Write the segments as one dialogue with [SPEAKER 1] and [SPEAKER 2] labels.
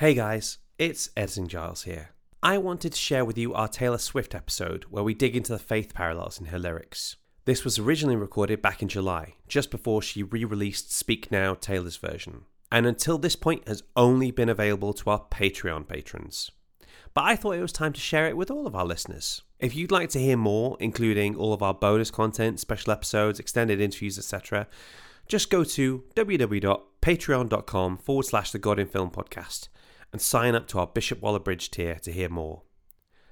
[SPEAKER 1] Hey guys, it's Editing Giles here. I wanted to share with you our Taylor Swift episode where we dig into the faith parallels in her lyrics. This was originally recorded back in July, just before she re released Speak Now Taylor's version, and until this point has only been available to our Patreon patrons. But I thought it was time to share it with all of our listeners. If you'd like to hear more, including all of our bonus content, special episodes, extended interviews, etc., just go to www.patreon.com forward slash the God in Film podcast and sign up to our Bishop Waller Bridge tier to hear more.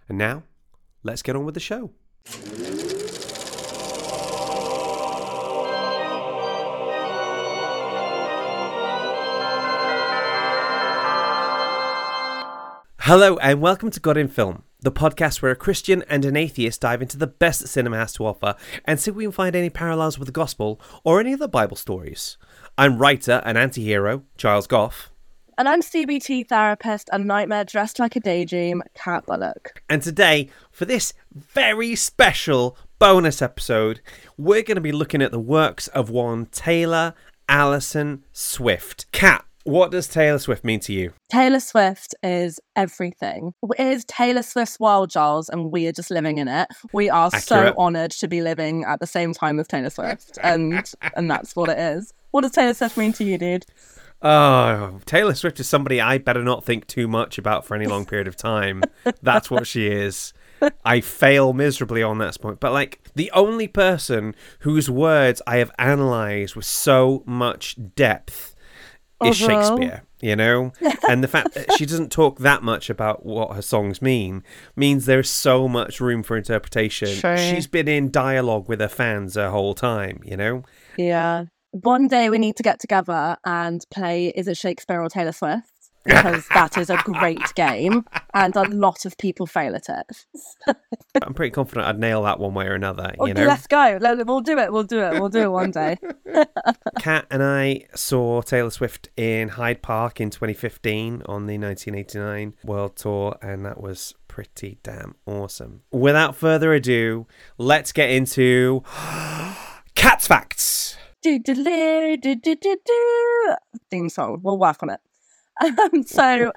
[SPEAKER 1] And now, let's get on with the show. Hello, and welcome to God in Film, the podcast where a Christian and an atheist dive into the best that cinema has to offer and see if we can find any parallels with the gospel or any other Bible stories. I'm writer and anti hero, Giles Goff.
[SPEAKER 2] And I'm CBT therapist and nightmare dressed like a daydream, Kat Bullock.
[SPEAKER 1] And today, for this very special bonus episode, we're going to be looking at the works of one Taylor Alison Swift. Kat, what does Taylor Swift mean to you?
[SPEAKER 2] Taylor Swift is everything. It is Taylor Swift's world, Giles, and we are just living in it. We are
[SPEAKER 1] Accurate.
[SPEAKER 2] so honoured to be living at the same time as Taylor Swift, and and that's what it is. What does Taylor Swift mean to you, dude?
[SPEAKER 1] Oh, Taylor Swift is somebody I better not think too much about for any long period of time. That's what she is. I fail miserably on that point. But like the only person whose words I have analysed with so much depth is
[SPEAKER 2] Uh-huh.
[SPEAKER 1] Shakespeare, you know? And the fact that she doesn't talk that much about what her songs mean means there's so much room for interpretation.
[SPEAKER 2] Sure.
[SPEAKER 1] She's been in dialogue with her fans her whole time, you know?
[SPEAKER 2] Yeah. One day we need to get together and play Is It Shakespeare or Taylor Swift? Because that is a great game, and a lot of people fail at it.
[SPEAKER 1] I'm pretty confident I'd nail that one way or another, you know?
[SPEAKER 2] Let's go. We'll do it. We'll do it. We'll do it one day.
[SPEAKER 1] Kat and I saw Taylor Swift in Hyde Park in 2015 on the 1989 World Tour, and that was pretty damn awesome. Without further ado, let's get into Kat's Facts.
[SPEAKER 2] Do, do, do, do, do, do. Theme song. We'll work on it. Um, so,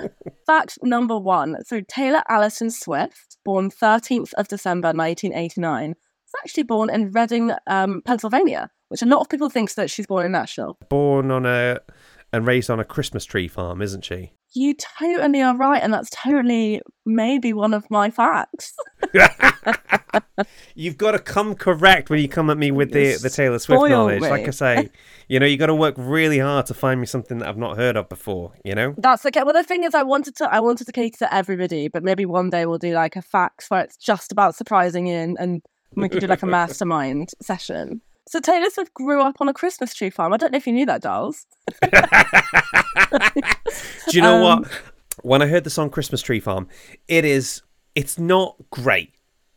[SPEAKER 2] fact number one. So, Taylor Alison Swift, born 13th of December 1989, was actually born in Reading, um, Pennsylvania, which a lot of people think that she's born in Nashville.
[SPEAKER 1] Born on a and raised on a Christmas tree farm, isn't she?
[SPEAKER 2] You totally are right, and that's totally maybe one of my facts.
[SPEAKER 1] You've got to come correct when you come at me with the, the Taylor Swift knowledge.
[SPEAKER 2] me.
[SPEAKER 1] Like I say, you know, you got to work really hard to find me something that I've not heard of before, you know?
[SPEAKER 2] That's okay. Well, the thing is, I wanted to, I wanted to cater to everybody, but maybe one day we'll do like a facts where it's just about surprising you, and, and we can do like a mastermind session. So Taylor Swift grew up on a Christmas tree farm. I don't know if you knew that, Giles.
[SPEAKER 1] Do you know
[SPEAKER 2] Um,
[SPEAKER 1] what? When I heard the song Christmas Tree Farm, it is it's not great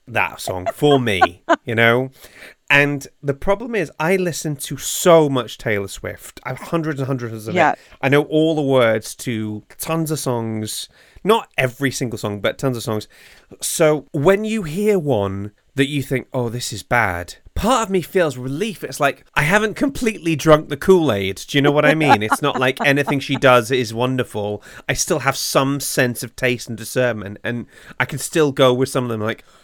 [SPEAKER 1] that song for me, you know? And the problem is I listen to so much Taylor Swift. I have hundreds and hundreds of
[SPEAKER 2] Yeah.
[SPEAKER 1] it. I know all the words to tons of songs. Not every single song, but tons of songs. So when you hear one that you think, oh, this is bad, part of me feels relief. It's like I haven't completely drunk the Kool Aid. Do you know what I mean? It's not like anything she does is wonderful. I still have some sense of taste and discernment, and I can still go with some of them like.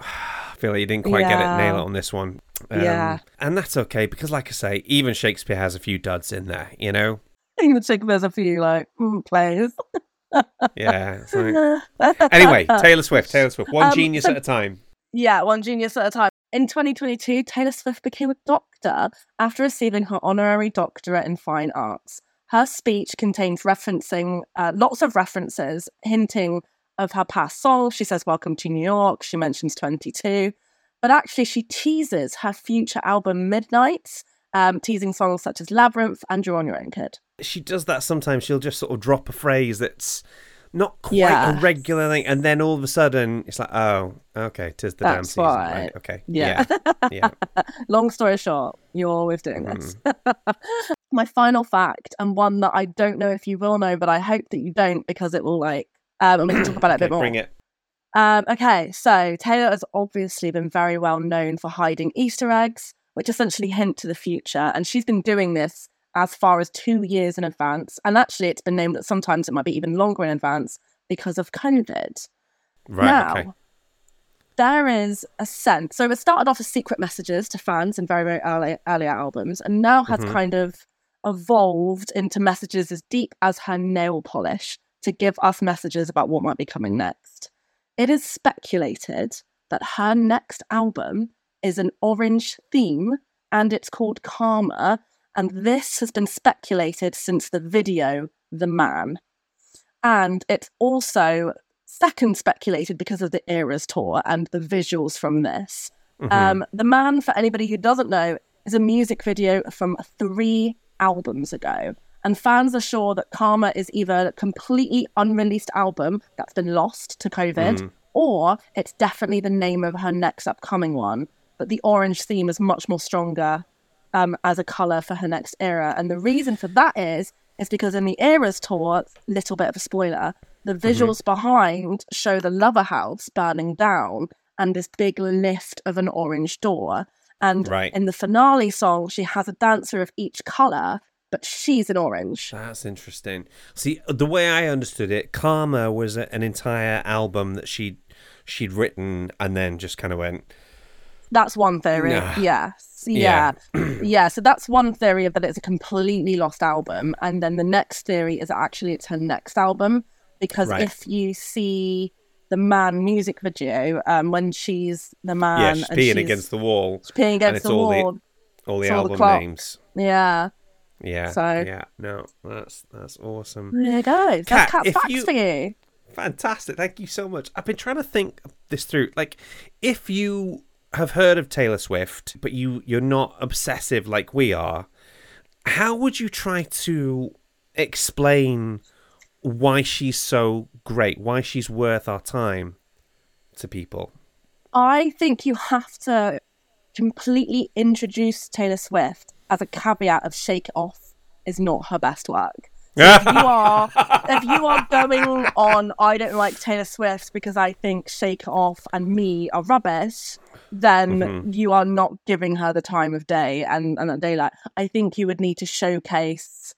[SPEAKER 1] I feel like you didn't quite get it, nail it on this one. Um,
[SPEAKER 2] Yeah.
[SPEAKER 1] And that's okay because, like I say, even Shakespeare has a few duds in there, you know?
[SPEAKER 2] Even there's a few like mm, plays.
[SPEAKER 1] Yeah. like- anyway, Taylor Swift, Taylor Swift, one
[SPEAKER 2] Um,
[SPEAKER 1] genius
[SPEAKER 2] so-
[SPEAKER 1] at a time.
[SPEAKER 2] Yeah, one genius at a time. In 2022, Taylor Swift became a doctor after receiving her honorary doctorate in fine arts. Her speech contains referencing uh, lots of references hinting of her past songs. She says, Welcome to New York. She mentions 22. But actually, she teases her future album, Midnights, um, teasing songs such as Labyrinth and You're on Your Own Kid.
[SPEAKER 1] She does that sometimes. She'll just sort of drop a phrase that's not quite
[SPEAKER 2] Yeah.
[SPEAKER 1] a regular thing, and then all of a sudden it's like, oh, okay, tis the damn season.
[SPEAKER 2] right.
[SPEAKER 1] Okay.
[SPEAKER 2] Yeah.
[SPEAKER 1] Yeah. yeah.
[SPEAKER 2] Long story short, you're always doing this.
[SPEAKER 1] Mm.
[SPEAKER 2] My final fact, and one that I don't know if you will know, but I hope that you don't because it will like, um, and we can talk about it a
[SPEAKER 1] Okay,
[SPEAKER 2] bit more.
[SPEAKER 1] bring it.
[SPEAKER 2] Um, okay, so Taylor has obviously been very well known for hiding Easter eggs, which essentially hint to the future, and she's been doing this as far as two years in advance. And actually, it's been named that sometimes it might be even longer in advance because of COVID.
[SPEAKER 1] Right.
[SPEAKER 2] now,
[SPEAKER 1] okay.
[SPEAKER 2] there is a sense. So it started off as secret messages to fans in very, very early, earlier albums, and now has
[SPEAKER 1] Mhm.
[SPEAKER 2] kind of evolved into messages as deep as her nail polish to give us messages about what might be coming next. It is speculated that her next album is an orange theme and it's called Karma. And this has been speculated since the video, The Man. And it's also second speculated because of the Eras tour and the visuals from this.
[SPEAKER 1] Mhm.
[SPEAKER 2] Um, the Man, for anybody who doesn't know, is a music video from three albums ago. And fans are sure that Karma is either a completely unreleased album that's been lost to COVID,
[SPEAKER 1] Mm.
[SPEAKER 2] or it's definitely the name of her next upcoming one. But the orange theme is much more stronger um, as a color for her next era. And the reason for that is is because in the Eras tour, little bit of a spoiler, the visuals behind show the Lover House burning down and this big lift of an orange door. And
[SPEAKER 1] Right.
[SPEAKER 2] in the finale song, she has a dancer of each color, but she's in orange.
[SPEAKER 1] That's interesting. See, the way I understood it, Karma was a, an entire album that she'd she'd written and then just kind of went.
[SPEAKER 2] That's one theory.
[SPEAKER 1] Nah.
[SPEAKER 2] Yes.
[SPEAKER 1] Yeah.
[SPEAKER 2] Yeah. yeah. So that's one theory of that it's a completely lost album. And then the next theory is actually it's her next album. Because
[SPEAKER 1] Right.
[SPEAKER 2] if you see the man music video, um, when she's the man
[SPEAKER 1] yeah, she's
[SPEAKER 2] and
[SPEAKER 1] peeing
[SPEAKER 2] she's
[SPEAKER 1] against the wall.
[SPEAKER 2] peeing
[SPEAKER 1] and
[SPEAKER 2] against the
[SPEAKER 1] all the-
[SPEAKER 2] wall.
[SPEAKER 1] All the
[SPEAKER 2] It's all the
[SPEAKER 1] album names.
[SPEAKER 2] Yeah.
[SPEAKER 1] Yeah.
[SPEAKER 2] So-
[SPEAKER 1] yeah. No, that's that's awesome.
[SPEAKER 2] There you go.
[SPEAKER 1] Kat,
[SPEAKER 2] That's cat facts
[SPEAKER 1] you-
[SPEAKER 2] for you.
[SPEAKER 1] Fantastic. Thank you so much. I've been trying to think this through. Like, if you have heard of Taylor Swift, but you you're not obsessive like we are, how would you try to explain why she's so great, why she's worth our time to people?
[SPEAKER 2] I think you have to completely introduce Taylor Swift as a caveat of Shake It Off is not her best work. If you are if you are going on I don't like Taylor Swift because I think Shake It Off and me are rubbish, then
[SPEAKER 1] Mhm.
[SPEAKER 2] you are not giving her the time of day and, and daylight. I think you would need to showcase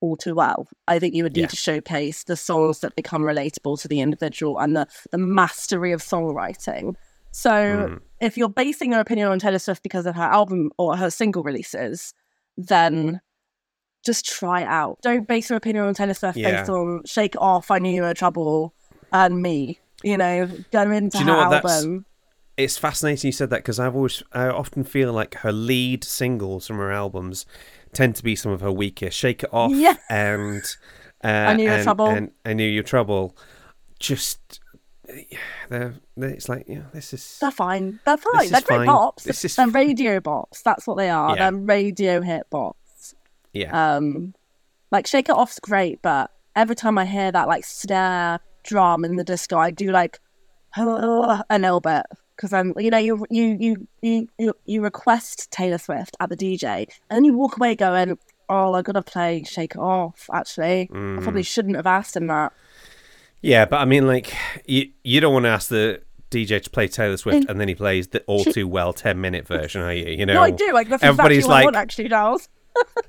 [SPEAKER 2] all too well. I think you would need
[SPEAKER 1] Yeah.
[SPEAKER 2] to showcase the songs that become relatable to the individual and the, the mastery of songwriting. So
[SPEAKER 1] Mm.
[SPEAKER 2] if you're basing your opinion on Taylor Swift because of her album or her single releases, then just try it out. Don't base your opinion on Taylor Swift
[SPEAKER 1] Yeah.
[SPEAKER 2] based on Shake It Off, I Knew You Were Trouble, and me. You know, go into
[SPEAKER 1] Do you know
[SPEAKER 2] her album.
[SPEAKER 1] It's fascinating you said that because I've always, I often feel like her lead singles from her albums tend to be some of her weakest. Shake It Off
[SPEAKER 2] Yeah.
[SPEAKER 1] and uh,
[SPEAKER 2] I Knew
[SPEAKER 1] Your
[SPEAKER 2] Trouble.
[SPEAKER 1] and I Knew Your Trouble. Just, yeah, they're, they're, it's like, yeah, this is.
[SPEAKER 2] They're fine. They're fine. They're great
[SPEAKER 1] fine.
[SPEAKER 2] bops.
[SPEAKER 1] This is
[SPEAKER 2] They're radio bops. That's what they are.
[SPEAKER 1] Yeah.
[SPEAKER 2] They're radio hit bops.
[SPEAKER 1] Yeah.
[SPEAKER 2] Um, like Shake It Off's great, but every time I hear that like snare drum in the disco, I do like a little bit because I'm, you know, you you you you you request Taylor Swift at the DJ, and then you walk away going, "Oh, I gotta play Shake It Off." Actually, I probably
[SPEAKER 1] Mm.
[SPEAKER 2] shouldn't have asked him that.
[SPEAKER 1] Yeah, but I mean, like, you, you don't want to ask the DJ to play Taylor Swift and then he plays the all too well 10 minute version, are you? You know,
[SPEAKER 2] No, I do. Like that's
[SPEAKER 1] everybody's
[SPEAKER 2] exactly what I
[SPEAKER 1] like-
[SPEAKER 2] want, actually, Giles.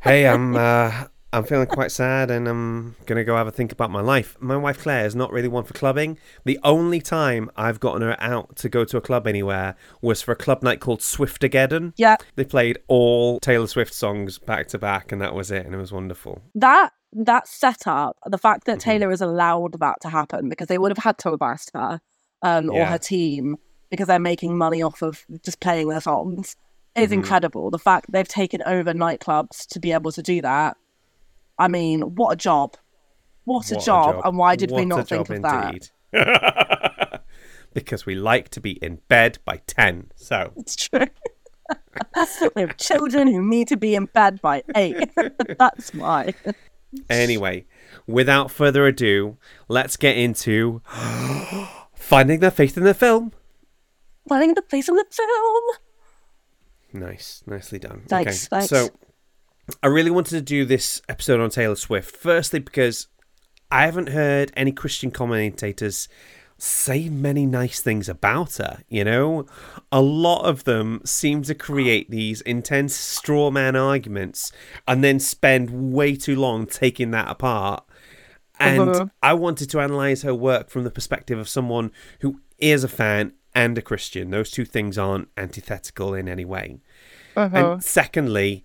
[SPEAKER 1] Hey, I'm uh, I'm feeling quite sad and I'm gonna go have a think about my life. My wife Claire is not really one for clubbing. The only time I've gotten her out to go to a club anywhere was for a club night called Swiftageddon.
[SPEAKER 2] Yeah,
[SPEAKER 1] They played all Taylor Swift songs back to back, and that was it, and it was wonderful.
[SPEAKER 2] that that setup, the fact that
[SPEAKER 1] Mhm.
[SPEAKER 2] Taylor has allowed that to happen because they would have had to have asked her um, or her team because they're making money off of just playing their songs is
[SPEAKER 1] Mhm.
[SPEAKER 2] incredible. The fact they've taken over nightclubs to be able to do that. I mean, what a job! What a,
[SPEAKER 1] What
[SPEAKER 2] job. And why did we
[SPEAKER 1] What a
[SPEAKER 2] not think
[SPEAKER 1] job
[SPEAKER 2] of that?
[SPEAKER 1] because we like to be in bed by 10. So,
[SPEAKER 2] It's true. we have children who need to be in bed by eight. That's why.
[SPEAKER 1] anyway, without further ado, let's get into finding their faith in the film.
[SPEAKER 2] Finding the place in the film.
[SPEAKER 1] Nice, nicely done.
[SPEAKER 2] Thanks,
[SPEAKER 1] okay,
[SPEAKER 2] thanks.
[SPEAKER 1] so I really wanted to do this episode on Taylor Swift. Firstly, because I haven't heard any Christian commentators say many nice things about her, you know? A lot of them seem to create these intense straw man arguments and then spend way too long taking that apart. And
[SPEAKER 2] Uh-huh.
[SPEAKER 1] I wanted to analyze her work from the perspective of someone who is a fan and a Christian. Those two things aren't antithetical in any way.
[SPEAKER 2] Uh-huh.
[SPEAKER 1] And secondly,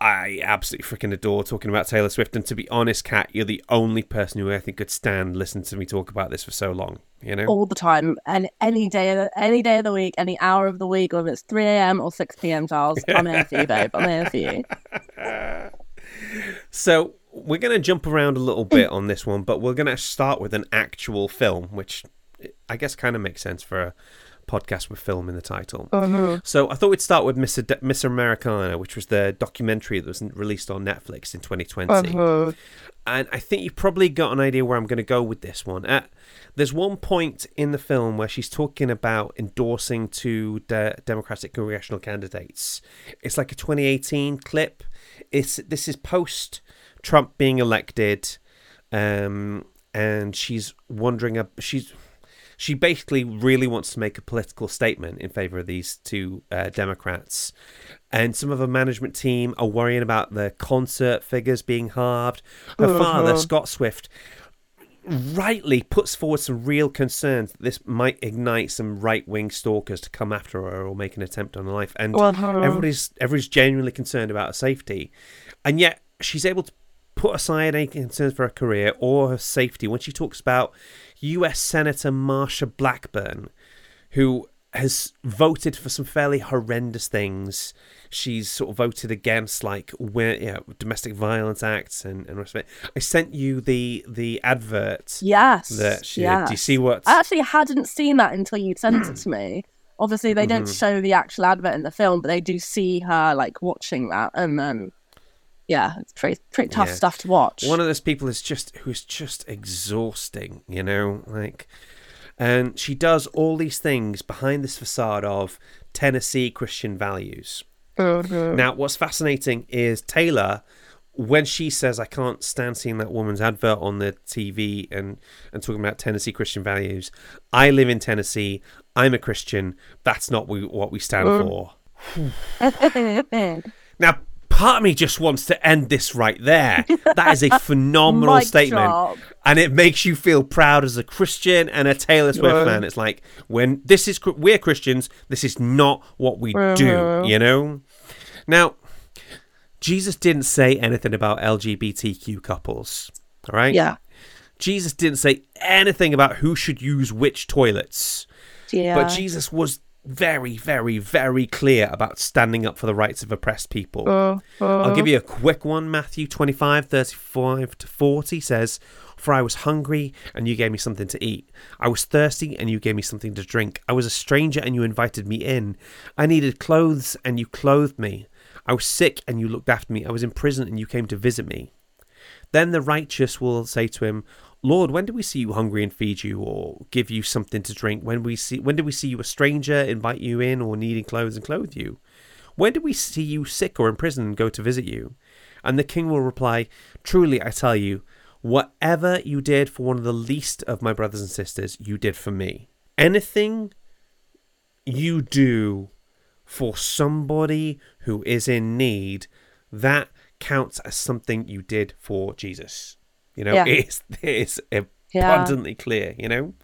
[SPEAKER 1] I absolutely freaking adore talking about Taylor Swift. And to be honest, Kat, you're the only person who I think could stand listening to me talk about this for so long. You know,
[SPEAKER 2] all the time and any day of the, any day of the week any hour of the week whether it's 3 a.m or 6 p.m charles i'm here for you babe i'm here for you
[SPEAKER 1] so we're going to jump around a little bit on this one, but we're going to start with an actual film, which I guess kind of makes sense for a podcast with film in the title. So I thought we'd start with Miss, Ad- Miss Americana, which was the documentary that was released on Netflix in 2020. And I think you've probably got an idea where I'm going to go with this one. Uh, there's one point in the film where she's talking about endorsing two de- Democratic congressional candidates. It's like a 2018 clip. It's this is post Trump being elected, um, and she's wondering. She's she basically really wants to make a political statement in favor of these two uh, Democrats. And some of her management team are worrying about the concert figures being halved. Her father, Scott Swift, rightly puts forward some real concerns that this might ignite some right wing stalkers to come after her or make an attempt on her life. And everybody's everybody's genuinely concerned about her safety. And yet she's able to put aside any concerns for her career or her safety when she talks about US Senator Marsha Blackburn, who has voted for some fairly horrendous things. She's sort of voted against like you know, domestic violence acts and, and rest of it. I sent you the the advert
[SPEAKER 2] yes
[SPEAKER 1] that she
[SPEAKER 2] yes.
[SPEAKER 1] did. Do you see what
[SPEAKER 2] i actually hadn't seen that until you sent it to me obviously they don't
[SPEAKER 1] Mm-hmm.
[SPEAKER 2] show the actual advert in the film but they do see her like watching that and then yeah it's pretty pretty tough
[SPEAKER 1] Yeah.
[SPEAKER 2] stuff to watch
[SPEAKER 1] one of those people is just who is just exhausting, you know, like and she does all these things behind this facade of Tennessee Christian values. Mm-hmm. Now, what's fascinating is Taylor, when she says, I can't stand seeing that woman's advert on the TV and, and talking about Tennessee Christian values, I live in Tennessee, I'm a Christian, that's not we, what we stand mm. for. Now, part of me just wants to end this right there. That is a phenomenal statement.
[SPEAKER 2] drop.
[SPEAKER 1] And it makes you feel proud as a Christian and a Taylor Swift fan. It's like when this is we're Christians, this is not what we do, uh-huh. you know? Now, Jesus didn't say anything about LGBTQ couples. All right?
[SPEAKER 2] yeah
[SPEAKER 1] Jesus didn't say anything about who should use which toilets.
[SPEAKER 2] yeah
[SPEAKER 1] But Jesus was very, very, very clear about standing up for the rights of oppressed people. Uh, I'll give uh. you a quick one. Matthew 25, 35 to 40 says, For I was hungry, and you gave me something to eat. I was thirsty, and you gave me something to drink. I was a stranger, and you invited me in. I needed clothes, and you clothed me. I was sick, and you looked after me. I was in prison, and you came to visit me. Then the righteous will say to him, Lord, when do we see you hungry and feed you, or give you something to drink? When we see when did we see you a stranger, invite you in, or needing clothes and clothe you? When do we see you sick or in prison and go to visit you? And the king will reply, Truly I tell you, whatever you did for one of the least of my brothers and sisters, you did for me. Anything you do for somebody who is in need, that counts as something you did for Jesus. You know,
[SPEAKER 2] Yeah.
[SPEAKER 1] it's it's
[SPEAKER 2] Yeah.
[SPEAKER 1] abundantly clear, you know?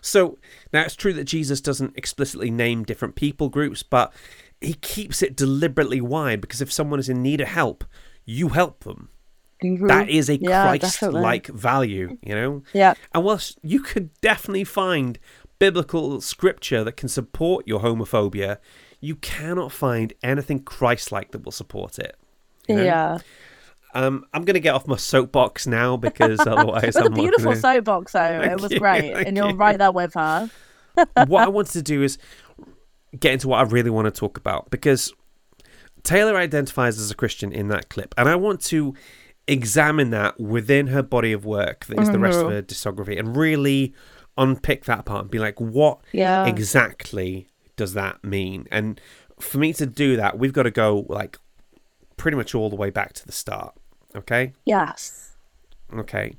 [SPEAKER 1] So now it's true that Jesus doesn't explicitly name different people groups, but he keeps it deliberately wide because if someone is in need of help, you help them. That is a
[SPEAKER 2] Mm-hmm. Yeah,
[SPEAKER 1] Christ
[SPEAKER 2] definitely.
[SPEAKER 1] like value, you know?
[SPEAKER 2] yeah
[SPEAKER 1] And whilst you could definitely find biblical scripture that can support your homophobia, you cannot find anything Christ like that will support it. you know?
[SPEAKER 2] yeah
[SPEAKER 1] Um, I'm going to get off my soapbox now because otherwise I'm
[SPEAKER 2] a beautiful
[SPEAKER 1] gonna...
[SPEAKER 2] soapbox, though.
[SPEAKER 1] Thank
[SPEAKER 2] it was
[SPEAKER 1] you,
[SPEAKER 2] great, and you're
[SPEAKER 1] you.
[SPEAKER 2] right there with her.
[SPEAKER 1] what I wanted to do is get into what I really want to talk about because Taylor identifies as a Christian in that clip, and I want to examine that within her body of work that is the rest of her discography and really unpick that part and be like, what
[SPEAKER 2] Yeah.
[SPEAKER 1] exactly does that mean? And for me to do that, we've got to go like pretty much all the way back to the start. Okay.
[SPEAKER 2] Yes.
[SPEAKER 1] Okay.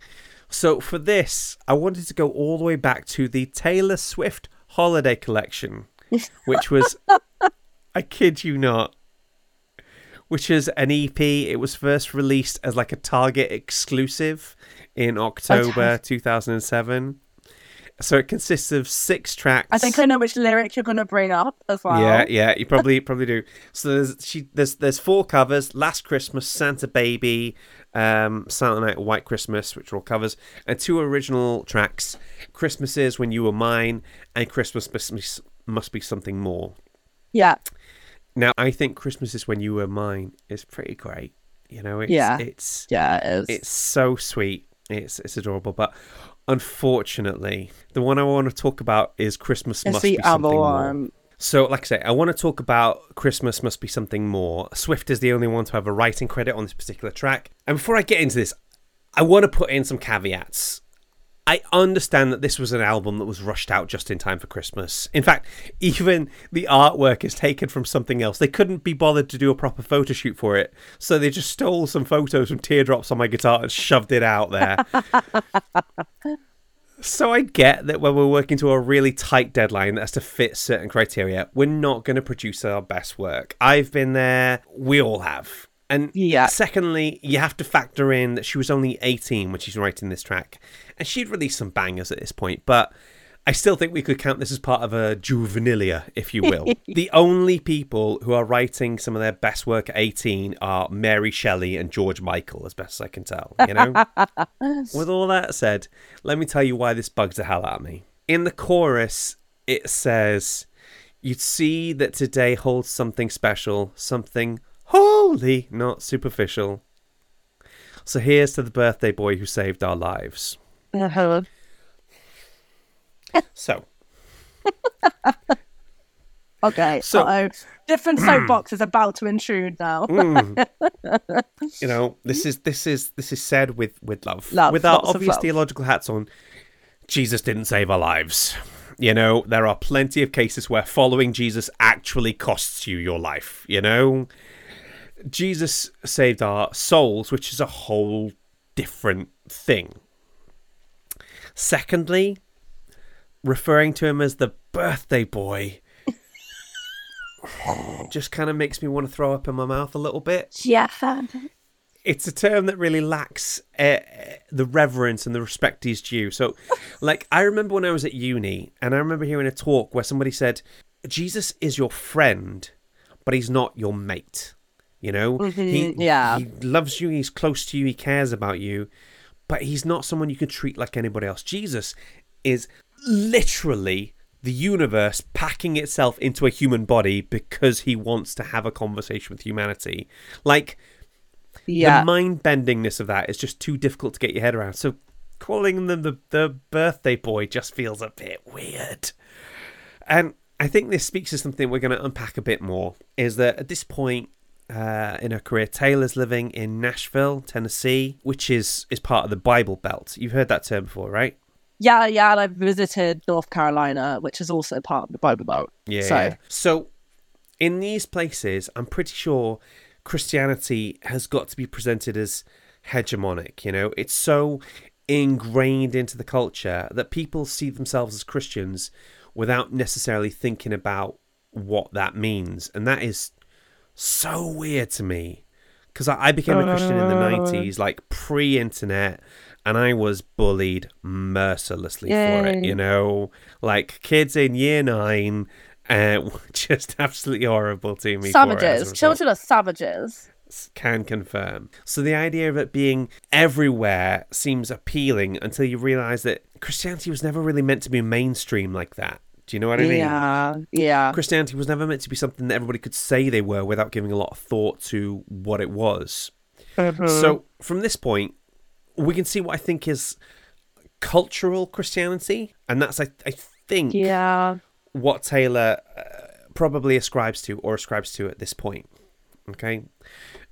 [SPEAKER 1] So for this, I wanted to go all the way back to the Taylor Swift Holiday Collection, which was, I kid you not, which is an EP. It was first released as like a Target exclusive in October 2007. So it consists of six tracks.
[SPEAKER 2] I think I know which lyric you're going to bring up as well.
[SPEAKER 1] Yeah, yeah, you probably probably do. So there's she there's there's four covers: Last Christmas, Santa Baby, um, Silent Night, White Christmas, which are all covers, and two original tracks: Christmases When You Were Mine and Christmas Must Be, Must Be Something More.
[SPEAKER 2] Yeah.
[SPEAKER 1] Now I think Christmas is When You Were Mine is pretty great. You know, it's
[SPEAKER 2] Yeah.
[SPEAKER 1] it's
[SPEAKER 2] Yeah, it is.
[SPEAKER 1] it's so sweet. It's it's adorable, but unfortunately, the one I want to talk about is Christmas
[SPEAKER 2] it's
[SPEAKER 1] Must
[SPEAKER 2] the
[SPEAKER 1] Be
[SPEAKER 2] other
[SPEAKER 1] Something More. So, like I say, I want to talk about Christmas Must Be Something More. Swift is the only one to have a writing credit on this particular track. And before I get into this, I want to put in some caveats. I understand that this was an album that was rushed out just in time for Christmas. In fact, even the artwork is taken from something else. They couldn't be bothered to do a proper photo shoot for it, so they just stole some photos from teardrops on my guitar and shoved it out there. So I get that when we're working to a really tight deadline that has to fit certain criteria, we're not going to produce our best work. I've been there. We all have. And
[SPEAKER 2] Yeah.
[SPEAKER 1] secondly, you have to factor in that she was only 18 when she's writing this track. And she'd released some bangers at this point, but I still think we could count this as part of a juvenilia, if you will. the only people who are writing some of their best work at 18 are Mary Shelley and George Michael, as best as I can tell, you know? With all that said, let me tell you why this bugs the hell out of me. In the chorus, it says, You'd see that today holds something special, something holy, not superficial. So here's to the birthday boy who saved our lives.
[SPEAKER 2] Uh-huh.
[SPEAKER 1] So,
[SPEAKER 2] Okay.
[SPEAKER 1] So-
[SPEAKER 2] So different soapbox is about to intrude now.
[SPEAKER 1] mm, you know, this is this is this is said with with love,
[SPEAKER 2] Love,
[SPEAKER 1] with our obvious
[SPEAKER 2] love.
[SPEAKER 1] theological hats on. Jesus didn't save our lives. You know, there are plenty of cases where following Jesus actually costs you your life. You know, Jesus saved our souls, which is a whole different thing. Secondly, referring to him as the birthday boy just kind of makes me want to throw up in my mouth a little bit.
[SPEAKER 2] yeah.
[SPEAKER 1] It's a term that really lacks uh, the reverence and the respect he's due. So, like, I remember when I was at uni, and I remember hearing a talk where somebody said, Jesus is your friend, but he's not your mate. You know, he,
[SPEAKER 2] yeah.
[SPEAKER 1] he loves you, he's close to you, he cares about you, but he's not someone you can treat like anybody else. Jesus is literally the universe packing itself into a human body because he wants to have a conversation with humanity. Like,
[SPEAKER 2] Yeah.
[SPEAKER 1] the mind bendingness of that is just too difficult to get your head around. So calling them the, the birthday boy just feels a bit weird. And I think this speaks to something we're going to unpack a bit more is that at this point uh, in her career, Taylor's living in Nashville, Tennessee, which is, is part of the Bible Belt. You've heard that term before, right?
[SPEAKER 2] Yeah, yeah, and I've visited North Carolina, which is also part of the Bible Belt.
[SPEAKER 1] Yeah.
[SPEAKER 2] So-
[SPEAKER 1] yeah. So, in these places, I'm pretty sure Christianity has got to be presented as hegemonic. You know, it's so ingrained into the culture that people see themselves as Christians without necessarily thinking about what that means, and that is so weird to me. Because I, I became a Christian in the '90s, like pre-internet, and I was bullied mercilessly for it. You know, like kids in year nine, uh, just absolutely horrible to me. for it
[SPEAKER 2] Savages. Children are savages.
[SPEAKER 1] can confirm. So the idea of it being everywhere seems appealing until you realize that Christianity was never really meant to be mainstream like that. Do you know what I mean?
[SPEAKER 2] Yeah, yeah.
[SPEAKER 1] Christianity was never meant to be something that everybody could say they were without giving a lot of thought to what it was.
[SPEAKER 2] Mhm.
[SPEAKER 1] So from this point, we can see what I think is cultural Christianity, and that's I, I think
[SPEAKER 2] yeah.
[SPEAKER 1] what Taylor uh, probably ascribes to or ascribes to at this point. Okay.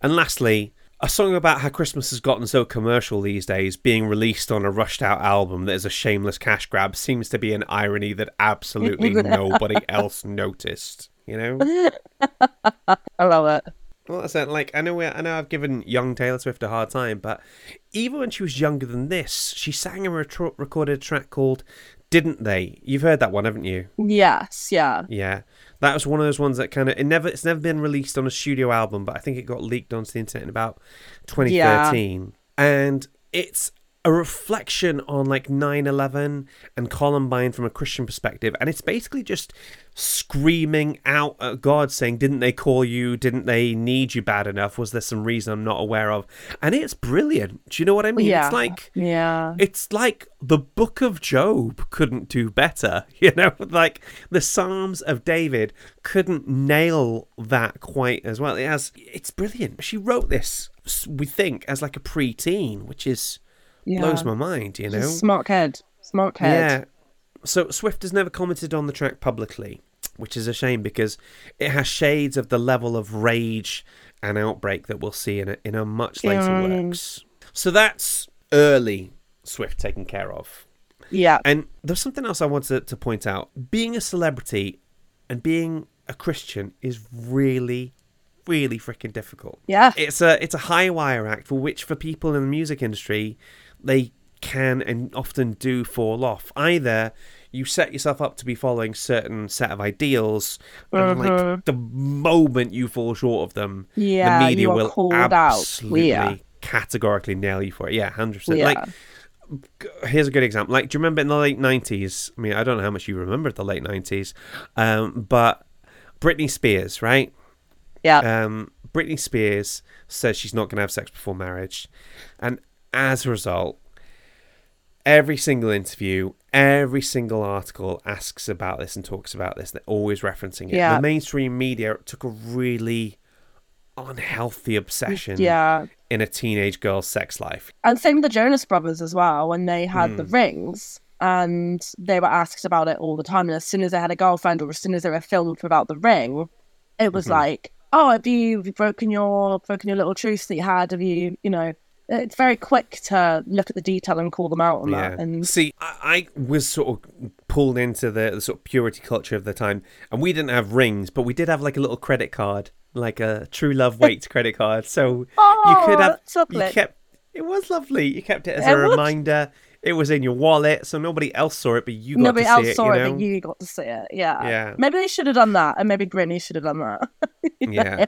[SPEAKER 1] And lastly, a song about how Christmas has gotten so commercial these days, being released on a rushed out album that is a shameless cash grab, seems to be an irony that absolutely nobody else noticed. You know?
[SPEAKER 2] I love it.
[SPEAKER 1] Well, that's it. Like I know, I know, I've given young Taylor Swift a hard time, but even when she was younger than this, she sang and retro- recorded a track called "Didn't They." You've heard that one, haven't you?
[SPEAKER 2] Yes, yeah,
[SPEAKER 1] Yeah, that was one of those ones that kind of it never it's never been released on a studio album, but I think it got leaked onto the internet in about 2013, and it's a reflection on like 9-11 and columbine from a christian perspective and it's basically just screaming out at god saying didn't they call you? Didn't they need you bad enough? Was there some reason i'm not aware of? And it's brilliant. Do you know what i mean?
[SPEAKER 2] Yeah,
[SPEAKER 1] it's like
[SPEAKER 2] yeah,
[SPEAKER 1] it's like the book of Job couldn't do better, you know, like the Psalms of David couldn't nail that quite as well. It has, it's brilliant. She wrote this, we think, as like a preteen, which is
[SPEAKER 2] yeah.
[SPEAKER 1] blows my mind, you know.
[SPEAKER 2] smart kid, smart kid.
[SPEAKER 1] Yeah. So Swift has never commented on the track publicly, which is a shame because it has shades of the level of rage and outbreak that we'll see in a, in a much later
[SPEAKER 2] Yeah.
[SPEAKER 1] works. So that's early Swift taken care of.
[SPEAKER 2] yeah,
[SPEAKER 1] And there's something else I wanted to point out. Being a celebrity and being a Christian is really, really freaking difficult.
[SPEAKER 2] yeah,
[SPEAKER 1] It's a it's a high wire act for which for people in the music industry they can and often do fall off. Either you set yourself up to be following certain set of ideals, and like the moment you fall short of them,
[SPEAKER 2] Yeah,
[SPEAKER 1] the media will
[SPEAKER 2] out.
[SPEAKER 1] absolutely
[SPEAKER 2] Yeah.
[SPEAKER 1] categorically nail you for it. Yeah, hundred percent. Like here's a good example. Like, do you remember in the late nineties? I mean, I don't know how much you remember the late nineties, um, but Britney Spears, right?
[SPEAKER 2] yeah,
[SPEAKER 1] Um, Britney Spears says she's not going to have sex before marriage, and as a result, every single interview, every single article asks about this and talks about this. They're always referencing it.
[SPEAKER 2] Yeah.
[SPEAKER 1] The mainstream media took a really unhealthy obsession
[SPEAKER 2] yeah.
[SPEAKER 1] in a teenage girl's sex life.
[SPEAKER 2] And same with the Jonas Brothers as well. When they had the
[SPEAKER 1] Hmm.
[SPEAKER 2] rings, and they were asked about it all the time. And as soon as they had a girlfriend, or as soon as they were filmed without the ring, it was
[SPEAKER 1] Mhm.
[SPEAKER 2] like, "Oh, have you, have you broken your broken your little truce that you had? Have you, you know?" It's very quick to look at the detail and call them out on that. And
[SPEAKER 1] See, I, I was sort of pulled into the, the sort of purity culture of the time, and we didn't have rings, but we did have like a little credit card, like a True Love Waits credit card. So
[SPEAKER 2] oh,
[SPEAKER 1] you could have
[SPEAKER 2] that's
[SPEAKER 1] you kept it was lovely. You kept it as
[SPEAKER 2] It
[SPEAKER 1] a
[SPEAKER 2] was.
[SPEAKER 1] reminder. It was in your wallet, so nobody else saw it, but you got
[SPEAKER 2] Nobody
[SPEAKER 1] to
[SPEAKER 2] else
[SPEAKER 1] see it.
[SPEAKER 2] saw it,
[SPEAKER 1] know?
[SPEAKER 2] but you got to see it. Yeah.
[SPEAKER 1] Yeah.
[SPEAKER 2] Maybe they should have done that, and maybe Britney should have done that.
[SPEAKER 1] Yeah.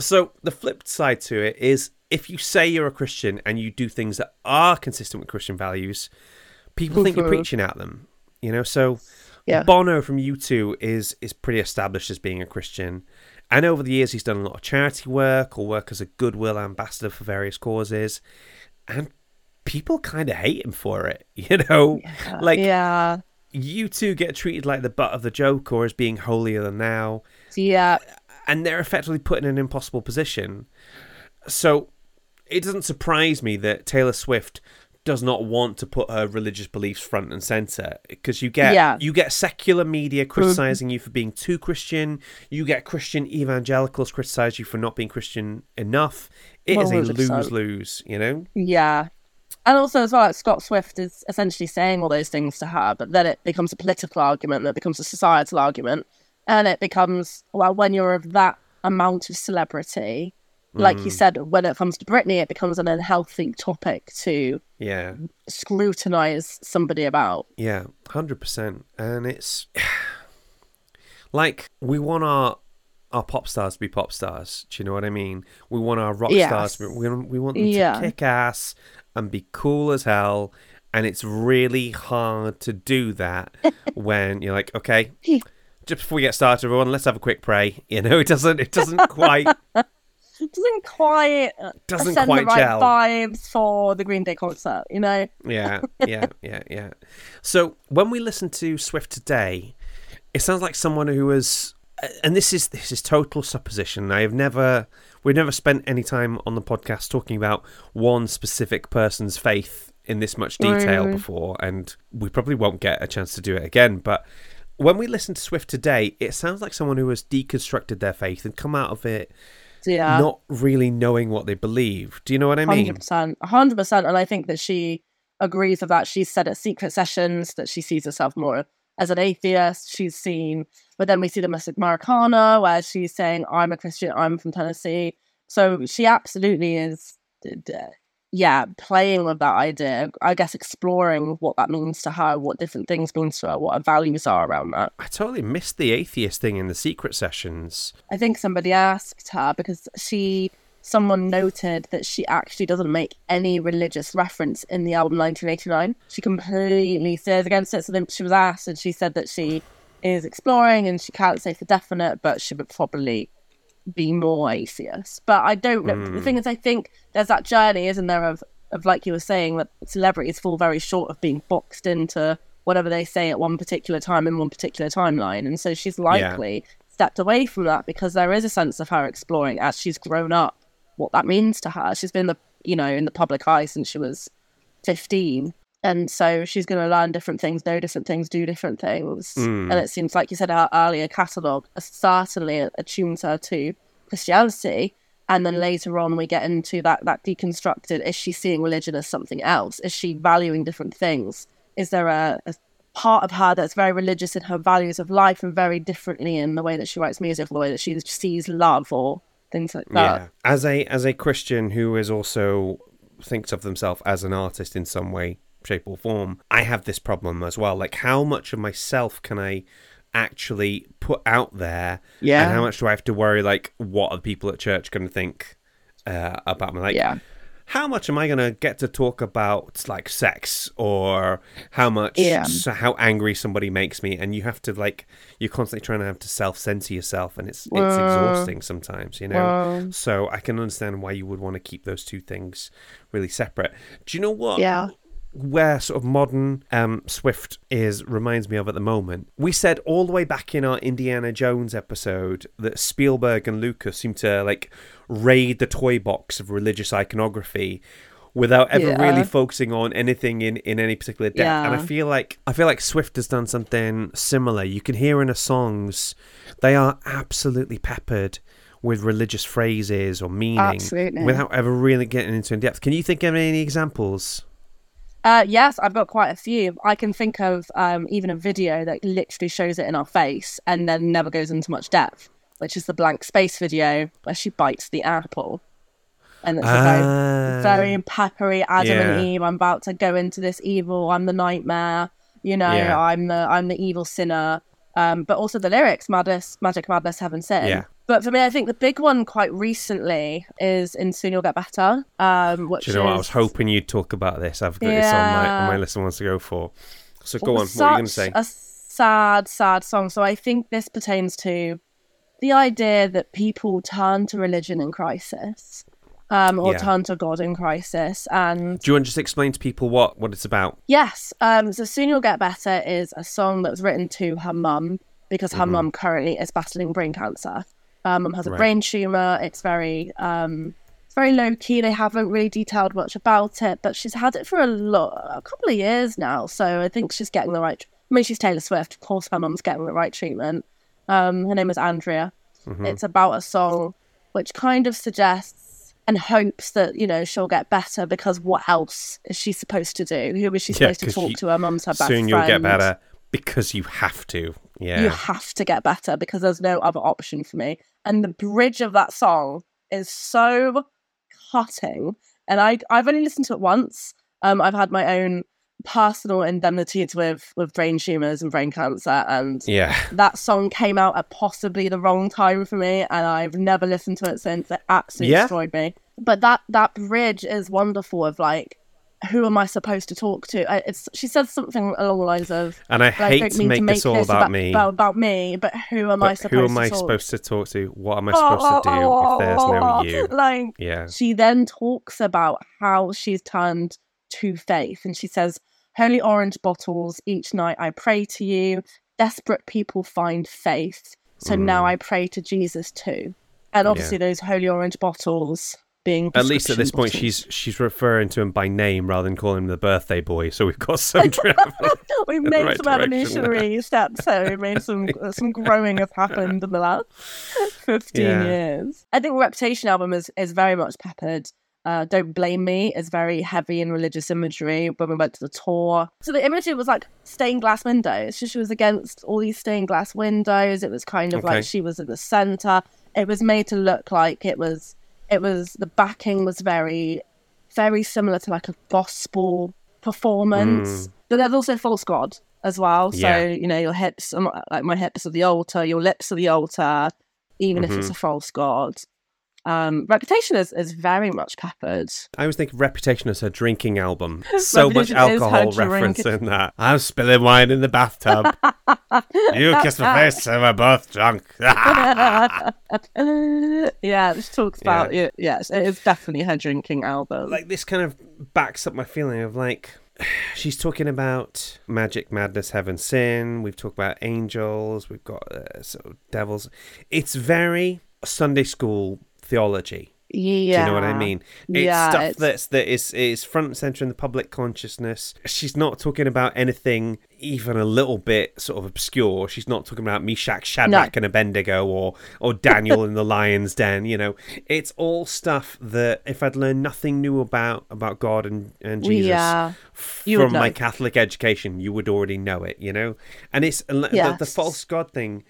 [SPEAKER 1] So the flip side to it is if you say you're a Christian and you do things that are consistent with Christian values, people think you're
[SPEAKER 2] Mhm.
[SPEAKER 1] preaching at them. You know, so
[SPEAKER 2] Yeah.
[SPEAKER 1] Bono from U2 is is pretty established as being a Christian. And over the years he's done a lot of charity work or work as a goodwill ambassador for various causes. And people kind of hate him for it, you know? Like
[SPEAKER 2] yeah,
[SPEAKER 1] you two get treated like the butt of the joke or as being holier than thou
[SPEAKER 2] yeah,
[SPEAKER 1] and they're effectively put in an impossible position. So it doesn't surprise me that Taylor Swift does not want to put her religious beliefs front and center because you get
[SPEAKER 2] Yeah.
[SPEAKER 1] you get secular media criticizing you for being too Christian, you get Christian evangelicals criticize you for not being Christian enough. It is a
[SPEAKER 2] 100%.
[SPEAKER 1] lose lose, you know.
[SPEAKER 2] yeah. And also, as well, like Scott Swift is essentially saying all those things to her, but then it becomes a political argument, that becomes a societal argument, and it becomes well, when you're of that amount of celebrity, like
[SPEAKER 1] Mm.
[SPEAKER 2] you said, when it comes to Britney, it becomes an unhealthy topic to
[SPEAKER 1] Yeah,
[SPEAKER 2] scrutinize somebody about.
[SPEAKER 1] yeah, hundred percent. And it's like we want our our pop stars to be pop stars. Do you know what I mean? We want our rock
[SPEAKER 2] Yes.
[SPEAKER 1] stars. To be, we, we want them
[SPEAKER 2] Yeah.
[SPEAKER 1] to kick ass and be cool as hell. And it's really hard to do that when you're like, okay, just before we get started, everyone, let's have a quick pray. You know, it doesn't, it doesn't quite,
[SPEAKER 2] It doesn't quite uh,
[SPEAKER 1] doesn't
[SPEAKER 2] send
[SPEAKER 1] quite
[SPEAKER 2] the right
[SPEAKER 1] gel.
[SPEAKER 2] vibes for the Green Day concert, you know?
[SPEAKER 1] Yeah, yeah, yeah, yeah. So when we listen to Swift today, it sounds like someone who was, and this is this is total supposition. I have never, we've never spent any time on the podcast talking about one specific person's faith in this much detail
[SPEAKER 2] Mm.
[SPEAKER 1] before, and we probably won't get a chance to do it again. But when we listen to Swift today, it sounds like someone who has deconstructed their faith and come out of it
[SPEAKER 2] yeah.
[SPEAKER 1] not really knowing what they believe. Do you know what I mean?
[SPEAKER 2] Hundred percent, hundred percent, and I think that she agrees with that. She's said at secret sessions that she sees herself more as an atheist. She's seen, but then we see the Miss Americana where she's saying, I'm a Christian, I'm from Tennessee. So she absolutely is, yeah, playing with that idea. I guess exploring what that means to her, what different things mean to her, what her values are around that.
[SPEAKER 1] I totally missed the atheist thing in the secret sessions.
[SPEAKER 2] I think somebody asked her because she someone noted that she actually doesn't make any religious reference in the album 1989. She completely steers against it. So then she was asked, and she said that she is exploring and she can't say for definite, but she would probably be more atheist. But I don't know. Mm. The thing is, I think there's that journey, isn't there, of, of like you were saying, that celebrities fall very short of being boxed into whatever they say at one particular time in one particular timeline. And so she's likely yeah. stepped away from that because there is a sense of her exploring as she's grown up what that means to her. She's been the you know in the public eye since she was fifteen, and so she's going to learn different things, know different things, do different things. Mm. And it seems like you said our earlier catalogue certainly attunes her to Christianity. And then later on, we get into that that deconstructed. Is she seeing religion as something else? Is she valuing different things? Is there a, a part of her that's very religious in her values of life and very differently in the way that she writes music, the way that she sees love or things like that. Yeah.
[SPEAKER 1] As a as a Christian who is also thinks of themselves as an artist in some way, shape, or form, I have this problem as well. Like, how much of myself can I actually put out there?
[SPEAKER 2] Yeah.
[SPEAKER 1] And how much do I have to worry? Like, what are people at church going to think uh, about me? Like,
[SPEAKER 2] yeah
[SPEAKER 1] how much am I going to get to talk about like sex or how much yeah. so how angry somebody makes me and you have to like you're constantly trying to have to self censor yourself and it's it's exhausting sometimes you know so I can understand why you would want to keep those two things really separate do you know what
[SPEAKER 2] yeah
[SPEAKER 1] where sort of modern um, Swift is reminds me of at the moment. We said all the way back in our Indiana Jones episode that Spielberg and Lucas seem to like raid the toy box of religious iconography without ever yeah. really focusing on anything in, in any particular depth. Yeah. And I feel like I feel like Swift has done something similar. You can hear in her songs they are absolutely peppered with religious phrases or meaning
[SPEAKER 2] absolutely.
[SPEAKER 1] without ever really getting into in depth. Can you think of any examples?
[SPEAKER 2] Uh, yes, I've got quite a few. I can think of um, even a video that literally shows it in our face and then never goes into much depth, which is the blank space video where she bites the apple. And it's very, very ah. peppery Adam yeah. and Eve. I'm about to go into this evil. I'm the nightmare. You know, yeah. I'm the I'm the evil sinner. Um, but also the lyrics, Madness, Magic Madness, Heaven Sin.
[SPEAKER 1] Yeah.
[SPEAKER 2] But for me, I think the big one quite recently is in Soon You'll Get Better. Um, which
[SPEAKER 1] Do you know
[SPEAKER 2] is...
[SPEAKER 1] what? I was hoping you'd talk about this. I've got yeah. this on my, on my list of ones to go for. So go on. What are you going to say?
[SPEAKER 2] A sad, sad song. So I think this pertains to the idea that people turn to religion in crisis. Um, or yeah. turn to God in crisis. And
[SPEAKER 1] do you want to just explain to people what what it's about?
[SPEAKER 2] Yes. Um, so soon you'll get better is a song that was written to her mum because her mm-hmm. mum currently is battling brain cancer. Mum has a right. brain tumor. It's very um, it's very low key. They haven't really detailed much about it, but she's had it for a lot, a couple of years now. So I think she's getting the right. I mean, she's Taylor Swift. Of course, her mum's getting the right treatment. Um, her name is Andrea. Mm-hmm. It's about a song which kind of suggests and hopes that you know she'll get better because what else is she supposed to do? Who is she supposed yeah, to talk she, to? Her mum's her best
[SPEAKER 1] soon
[SPEAKER 2] friend.
[SPEAKER 1] Soon you'll get better because you have to. Yeah.
[SPEAKER 2] You have to get better because there's no other option for me. And the bridge of that song is so cutting. And I I've only listened to it once. Um, I've had my own personal indemnities with with brain tumors and brain cancer and
[SPEAKER 1] yeah
[SPEAKER 2] that song came out at possibly the wrong time for me and i've never listened to it since it absolutely yeah. destroyed me but that that bridge is wonderful of like who am I supposed to talk to? I, it's she said something along the lines of,
[SPEAKER 1] and I hate to make, to make this all this about, about, me,
[SPEAKER 2] about, about, me, but who am but I supposed?
[SPEAKER 1] Who am I
[SPEAKER 2] to
[SPEAKER 1] supposed to talk to? What am I supposed to do if there's no you?
[SPEAKER 2] Like,
[SPEAKER 1] yeah.
[SPEAKER 2] She then talks about how she's turned to faith, and she says, "Holy orange bottles. Each night I pray to you. Desperate people find faith, so mm. now I pray to Jesus too." And obviously, yeah. those holy orange bottles being
[SPEAKER 1] at least at this point she's she's referring to him by name rather than calling him the birthday boy so we've got some
[SPEAKER 2] we've made right some evolutionary steps so we've made some some growing has happened in the last 15 yeah. years i think reputation album is is very much peppered uh, Don't Blame Me is very heavy in religious imagery when we went to the tour. So the imagery was like stained glass windows. So she was against all these stained glass windows. It was kind of
[SPEAKER 1] Okay.
[SPEAKER 2] like she was in the center. It was made to look like it was, it was, the backing was very, very similar to like a gospel performance. Mm. But there's also false God as well. So,
[SPEAKER 1] Yeah.
[SPEAKER 2] you know, your hips, are not- like my hips are the altar, your lips are the altar, even if it's mm-hmm. a false God. Um, Reputation is, is very much peppered.
[SPEAKER 1] I always think of Reputation as her drinking album. So much
[SPEAKER 2] Reputation is her
[SPEAKER 1] alcohol
[SPEAKER 2] drink.
[SPEAKER 1] reference in that. I'm spilling wine in the bathtub. you kiss my face and we're both drunk.
[SPEAKER 2] yeah, she talks about yeah. Yes, it is definitely her drinking album.
[SPEAKER 1] like this kind of backs up my feeling of like she's talking about magic madness heaven sin we've talked about angels we've got uh, sort of devils it's very sunday school theology
[SPEAKER 2] yeah,
[SPEAKER 1] do you know what I mean? It's
[SPEAKER 2] Yeah,
[SPEAKER 1] stuff
[SPEAKER 2] it's-
[SPEAKER 1] that's that is is front and center in the public consciousness. She's not talking about anything even a little bit sort of obscure. She's not talking about Meshach, Shadrach, and Abednego, or or Daniel in the lion's den. You know, it's all stuff that if I'd learned nothing new about about God and and Jesus
[SPEAKER 2] Yeah,
[SPEAKER 1] from my. Catholic education, you would already know it. You know, and it's the, the false God thing.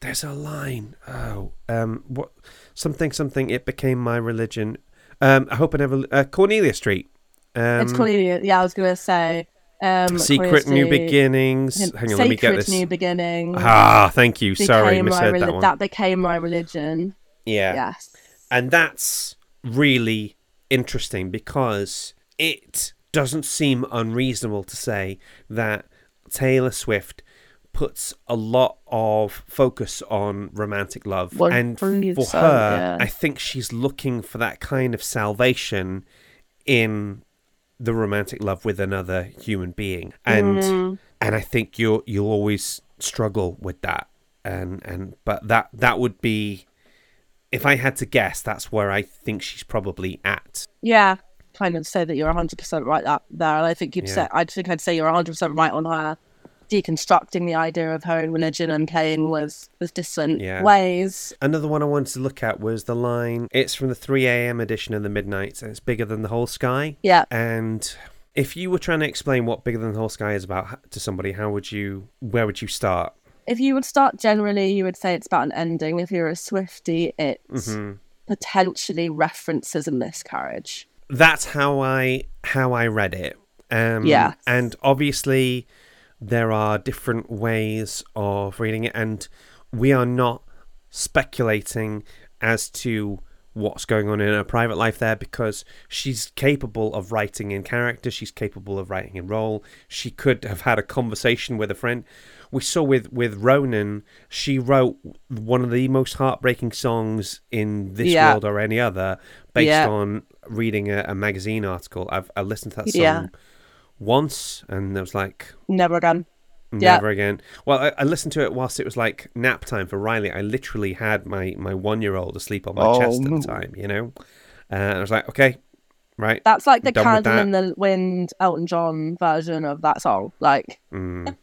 [SPEAKER 1] There's a line. Oh, um, what something something. It became my religion. Um, I hope I never. Uh, Cornelia Street. Um,
[SPEAKER 2] it's Cornelia. Yeah, I was gonna say. Um,
[SPEAKER 1] Secret New Beginnings. Hang on, let me get this.
[SPEAKER 2] New Beginning.
[SPEAKER 1] Ah, thank you. Sorry, misheard
[SPEAKER 2] reli-
[SPEAKER 1] that one.
[SPEAKER 2] That became my religion.
[SPEAKER 1] yeah.
[SPEAKER 2] Yes.
[SPEAKER 1] And that's really interesting because it doesn't seem unreasonable to say that Taylor Swift puts a lot of focus on romantic love.
[SPEAKER 2] Well,
[SPEAKER 1] and for
[SPEAKER 2] so,
[SPEAKER 1] her,
[SPEAKER 2] yeah.
[SPEAKER 1] I think she's looking for that kind of salvation in the romantic love with another human being. And
[SPEAKER 2] Mm.
[SPEAKER 1] and I think you'll you'll always struggle with that. And and but that that would be if I had to guess, that's where I think she's probably at.
[SPEAKER 2] Yeah, kind of say that you're 100% right that, there. And I think you'd
[SPEAKER 1] Yeah.
[SPEAKER 2] say, I think I'd say you're 100% right on her deconstructing the idea of her own religion and playing with, with different
[SPEAKER 1] Yeah.
[SPEAKER 2] ways.
[SPEAKER 1] Another one I wanted to look at was the line. It's from the 3 a.m. edition of the Midnights, and it's bigger than the whole sky.
[SPEAKER 2] Yeah.
[SPEAKER 1] And if you were trying to explain what bigger than the whole sky is about to somebody, how would you? Where would you start?
[SPEAKER 2] If you would start generally, you would say it's about an ending. If you're a Swiftie, it
[SPEAKER 1] Mm-hmm.
[SPEAKER 2] potentially references a miscarriage.
[SPEAKER 1] That's how I how I read it. Um,
[SPEAKER 2] Yes.
[SPEAKER 1] And obviously, there are different ways of reading it, and we are not speculating as to what's going on in her private life there because she's capable of writing in character she's capable of writing in role she could have had a conversation with a friend we saw with with ronan she wrote one of the most heartbreaking songs in this
[SPEAKER 2] Yeah.
[SPEAKER 1] world or any other based
[SPEAKER 2] Yeah.
[SPEAKER 1] on reading a, a magazine article i've i listened to that song
[SPEAKER 2] Yeah.
[SPEAKER 1] Once and it was like
[SPEAKER 2] Never again. Yeah.
[SPEAKER 1] Never again. Well, I, I listened to it whilst it was like nap time for Riley. I literally had my my one year old asleep on my
[SPEAKER 2] Oh.
[SPEAKER 1] chest at the time. You know, uh, and I was like, okay, right.
[SPEAKER 2] That's like the Candle in the Wind Elton John version of that song. Like,
[SPEAKER 1] Mm.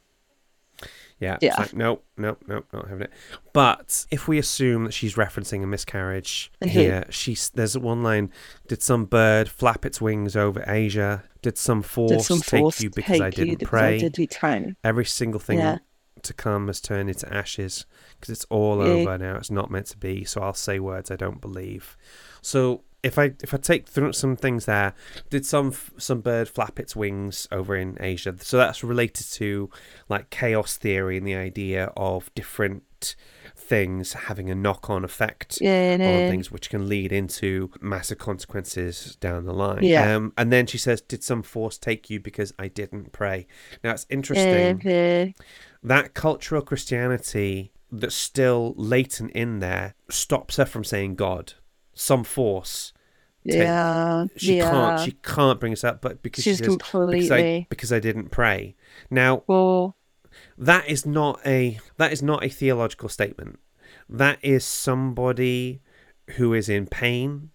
[SPEAKER 1] Yeah.
[SPEAKER 2] Yeah.
[SPEAKER 1] It's like, nope, nope, nope, not having it. But if we assume that she's referencing a miscarriage
[SPEAKER 2] Mhm.
[SPEAKER 1] here, she's there's one line: "Did some bird flap its wings over Asia? Did some force,
[SPEAKER 2] did some
[SPEAKER 1] take you because I
[SPEAKER 2] take you
[SPEAKER 1] didn't
[SPEAKER 2] because
[SPEAKER 1] pray?
[SPEAKER 2] Pray.
[SPEAKER 1] Every single thing
[SPEAKER 2] Yeah.
[SPEAKER 1] to come has turned into ashes because it's all
[SPEAKER 2] Yeah.
[SPEAKER 1] over now. It's not meant to be. So I'll say words I don't believe. So if I if I take through some things there, did some some bird flap its wings over in Asia? So that's related to like chaos theory and the idea of different things having a knock on effect
[SPEAKER 2] Yeah,
[SPEAKER 1] on
[SPEAKER 2] no.
[SPEAKER 1] things which can lead into massive consequences down the line.
[SPEAKER 2] Yeah.
[SPEAKER 1] Um, and then she says, Did some force take you because I didn't pray? Now it's interesting
[SPEAKER 2] Yeah,
[SPEAKER 1] that cultural Christianity that's still latent in there stops her from saying God. Some force.
[SPEAKER 2] yeah,
[SPEAKER 1] She
[SPEAKER 2] yeah.
[SPEAKER 1] can't she can't bring us up, but because
[SPEAKER 2] She's
[SPEAKER 1] she says, because I,
[SPEAKER 2] completely-
[SPEAKER 1] because I didn't pray. Now
[SPEAKER 2] Well,
[SPEAKER 1] that is not a that is not a theological statement. That is somebody who is in pain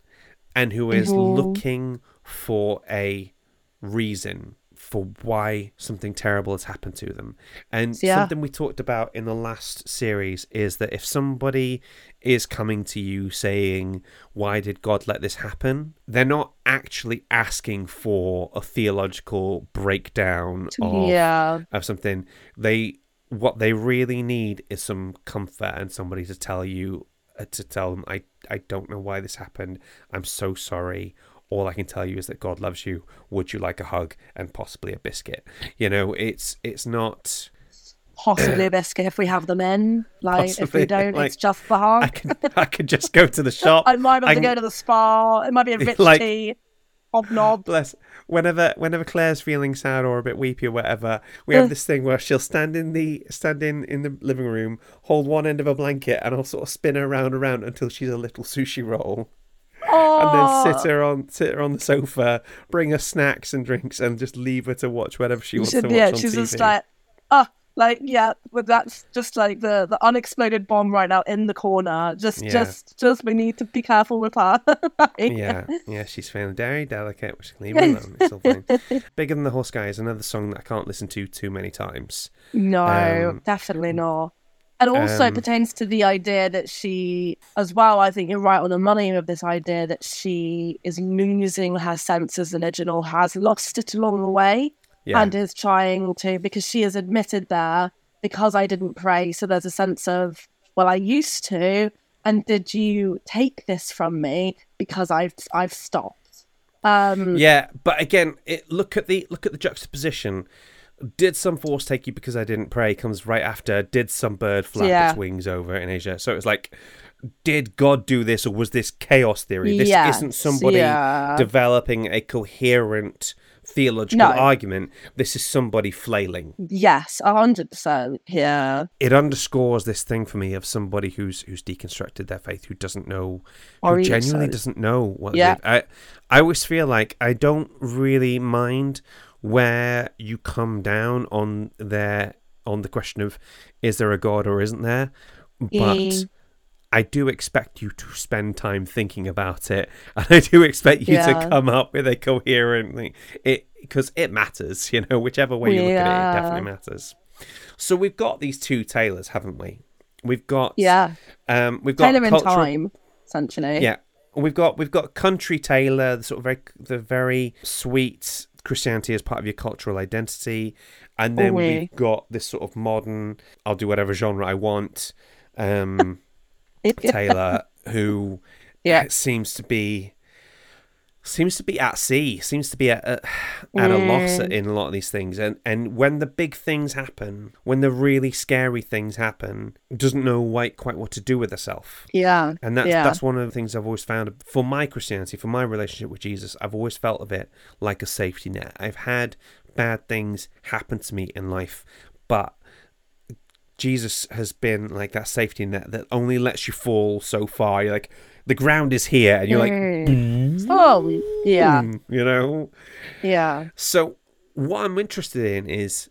[SPEAKER 1] and who is
[SPEAKER 2] Mhm.
[SPEAKER 1] looking for a reason for why something terrible has happened to them. And
[SPEAKER 2] Yeah.
[SPEAKER 1] something we talked about in the last series is that if somebody is coming to you saying, Why did God let this happen? They're not actually asking for a theological breakdown of,
[SPEAKER 2] yeah.
[SPEAKER 1] of something. They what they really need is some comfort and somebody to tell you uh, to tell them I I don't know why this happened. I'm so sorry. All I can tell you is that God loves you. Would you like a hug and possibly a biscuit? You know, it's it's not
[SPEAKER 2] Possibly a biscuit if we have them in. Like, if we don't,
[SPEAKER 1] like,
[SPEAKER 2] it's just the hug.
[SPEAKER 1] I can I could just go to the shop.
[SPEAKER 2] I might have
[SPEAKER 1] I
[SPEAKER 2] to
[SPEAKER 1] can-
[SPEAKER 2] go to the spa. It might be a rich
[SPEAKER 1] Like-
[SPEAKER 2] tea, hobnob.
[SPEAKER 1] Bless. Whenever whenever Claire's feeling sad or a bit weepy or whatever, we have this thing where she'll stand in the stand in, in the living room, hold one end of a blanket, and I'll sort of spin her around around until she's a little sushi roll. And then sit
[SPEAKER 2] Oh,
[SPEAKER 1] her on sit her on the sofa, bring her snacks and drinks, and just leave her to watch whatever she wants to watch
[SPEAKER 2] yeah,
[SPEAKER 1] on
[SPEAKER 2] she's
[SPEAKER 1] TV.
[SPEAKER 2] just like, ah, like yeah, but that's just like the the unexploded bomb right now in the corner. Just,
[SPEAKER 1] Yeah.
[SPEAKER 2] just, just we need to be careful with her. Like,
[SPEAKER 1] yeah, yeah, she's feeling very delicate. Which leave her alone. It's all fine. Bigger than the Whole Sky is another song that I can't listen to too many times.
[SPEAKER 2] No,
[SPEAKER 1] Um,
[SPEAKER 2] definitely not. And also
[SPEAKER 1] um,
[SPEAKER 2] pertains to the idea that she, as well, I think you're right on the money with this idea that she is losing her sense as religion or has lost it along the way
[SPEAKER 1] Yeah,
[SPEAKER 2] and is trying to, because she has admitted there, because I didn't pray. So there's a sense of, well, I used to. And did you take this from me because I've I've stopped? Um,
[SPEAKER 1] yeah, but again, it, look at the look at the juxtaposition. Did some force take you because I didn't pray? Comes right after. Did some bird flap
[SPEAKER 2] Yeah.
[SPEAKER 1] its wings over in Asia? So it's like, did God do this, or was this chaos theory? This
[SPEAKER 2] Yes,
[SPEAKER 1] isn't somebody
[SPEAKER 2] yeah.
[SPEAKER 1] developing a coherent theological
[SPEAKER 2] No.
[SPEAKER 1] argument. This is somebody flailing.
[SPEAKER 2] yes, a hundred percent. Yeah,
[SPEAKER 1] It underscores this thing for me of somebody who's who's deconstructed their faith, who doesn't know, who
[SPEAKER 2] Or
[SPEAKER 1] genuinely doesn't know what.
[SPEAKER 2] Yeah.
[SPEAKER 1] I I always feel like I don't really mind where you come down on their on the question of is there a god or isn't there, but.
[SPEAKER 2] Mm.
[SPEAKER 1] I do expect you to spend time thinking about it, and I do expect you
[SPEAKER 2] Yeah.
[SPEAKER 1] to come up with a coherent thing. It because it matters, you know, whichever way you look at it, it definitely matters. So we've got these two Taylors, haven't we? We've got
[SPEAKER 2] yeah.
[SPEAKER 1] um, we've got
[SPEAKER 2] Taylor in
[SPEAKER 1] cultural-
[SPEAKER 2] time, essentially.
[SPEAKER 1] yeah, we've got we've got country Taylor, the sort of very the very sweet Christianity as part of your cultural identity, and then
[SPEAKER 2] Oui.
[SPEAKER 1] we've got this sort of modern, I'll do whatever genre I want, um, Taylor, who
[SPEAKER 2] Yeah.
[SPEAKER 1] seems to be seems to be at sea, seems to be at at, at a loss
[SPEAKER 2] Mm.
[SPEAKER 1] in a lot of these things, and and when the big things happen, when the really scary things happen, doesn't know quite quite what to do with herself.
[SPEAKER 2] yeah.
[SPEAKER 1] And that's
[SPEAKER 2] yeah.
[SPEAKER 1] that's one of the things I've always found for my Christianity, for my relationship with Jesus. I've always felt of it like a safety net. I've had bad things happen to me in life, but Jesus has been like that safety net that only lets you fall so far. You're like the ground is here, and you're like,
[SPEAKER 2] Mm. oh, yeah,
[SPEAKER 1] "Hmm," you know.
[SPEAKER 2] yeah.
[SPEAKER 1] So what I'm interested in is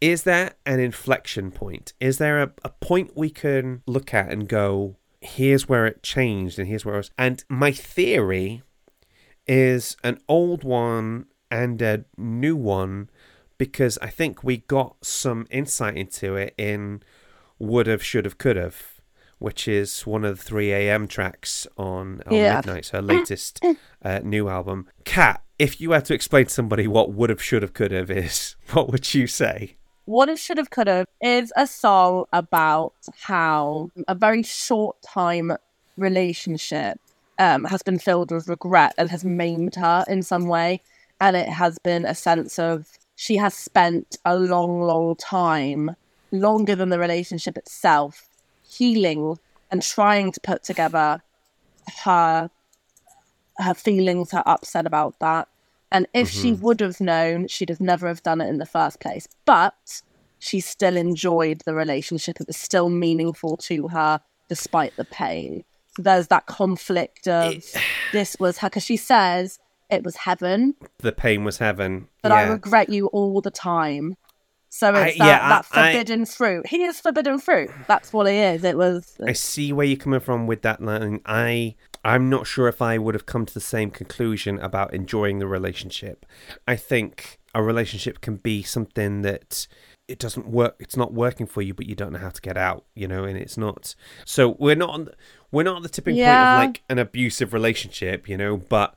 [SPEAKER 1] is there an inflection point? Is there a, a point we can look at and go, here's where it changed and here's where it was and my theory is an old one and a new one because I think we got some insight into it in would have, should have, could have, which is one of the 3 a.m. tracks on, on
[SPEAKER 2] Yeah.
[SPEAKER 1] Midnights her latest uh, new album. Kat, if you had to explain to somebody what would have, should have, could have is, what would you say?
[SPEAKER 2] What It Should Have Could Have is a song about how a very short time relationship um, has been filled with regret and has maimed her in some way. And it has been a sense of she has spent a long, long time, longer than the relationship itself, healing and trying to put together her her feelings, her upset about that. And if she mm-hmm. would have known, she'd have never have done it in the first place. But she still enjoyed the relationship. It was still meaningful to her despite the pain. There's that conflict of this was her because she says it was heaven,
[SPEAKER 1] The pain was heaven.
[SPEAKER 2] but I regret you all the time. So
[SPEAKER 1] I-
[SPEAKER 2] it's that,
[SPEAKER 1] yeah,
[SPEAKER 2] that
[SPEAKER 1] I-
[SPEAKER 2] forbidden fruit. He is forbidden fruit. That's what he is. It was
[SPEAKER 1] I see where you're coming from with that line. I I'm not sure if I would have come to the same conclusion about enjoying the relationship. I think a relationship can be something that it doesn't work it's not working for you but you don't know how to get out you know and it's not so we're not on we're not at the tipping
[SPEAKER 2] Yeah.
[SPEAKER 1] point of like an abusive relationship you know but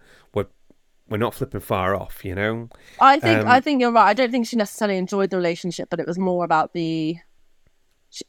[SPEAKER 1] we're not flipping far off you know
[SPEAKER 2] I think
[SPEAKER 1] Um,
[SPEAKER 2] I think you're right. I don't think she necessarily enjoyed the relationship, but it was more about the.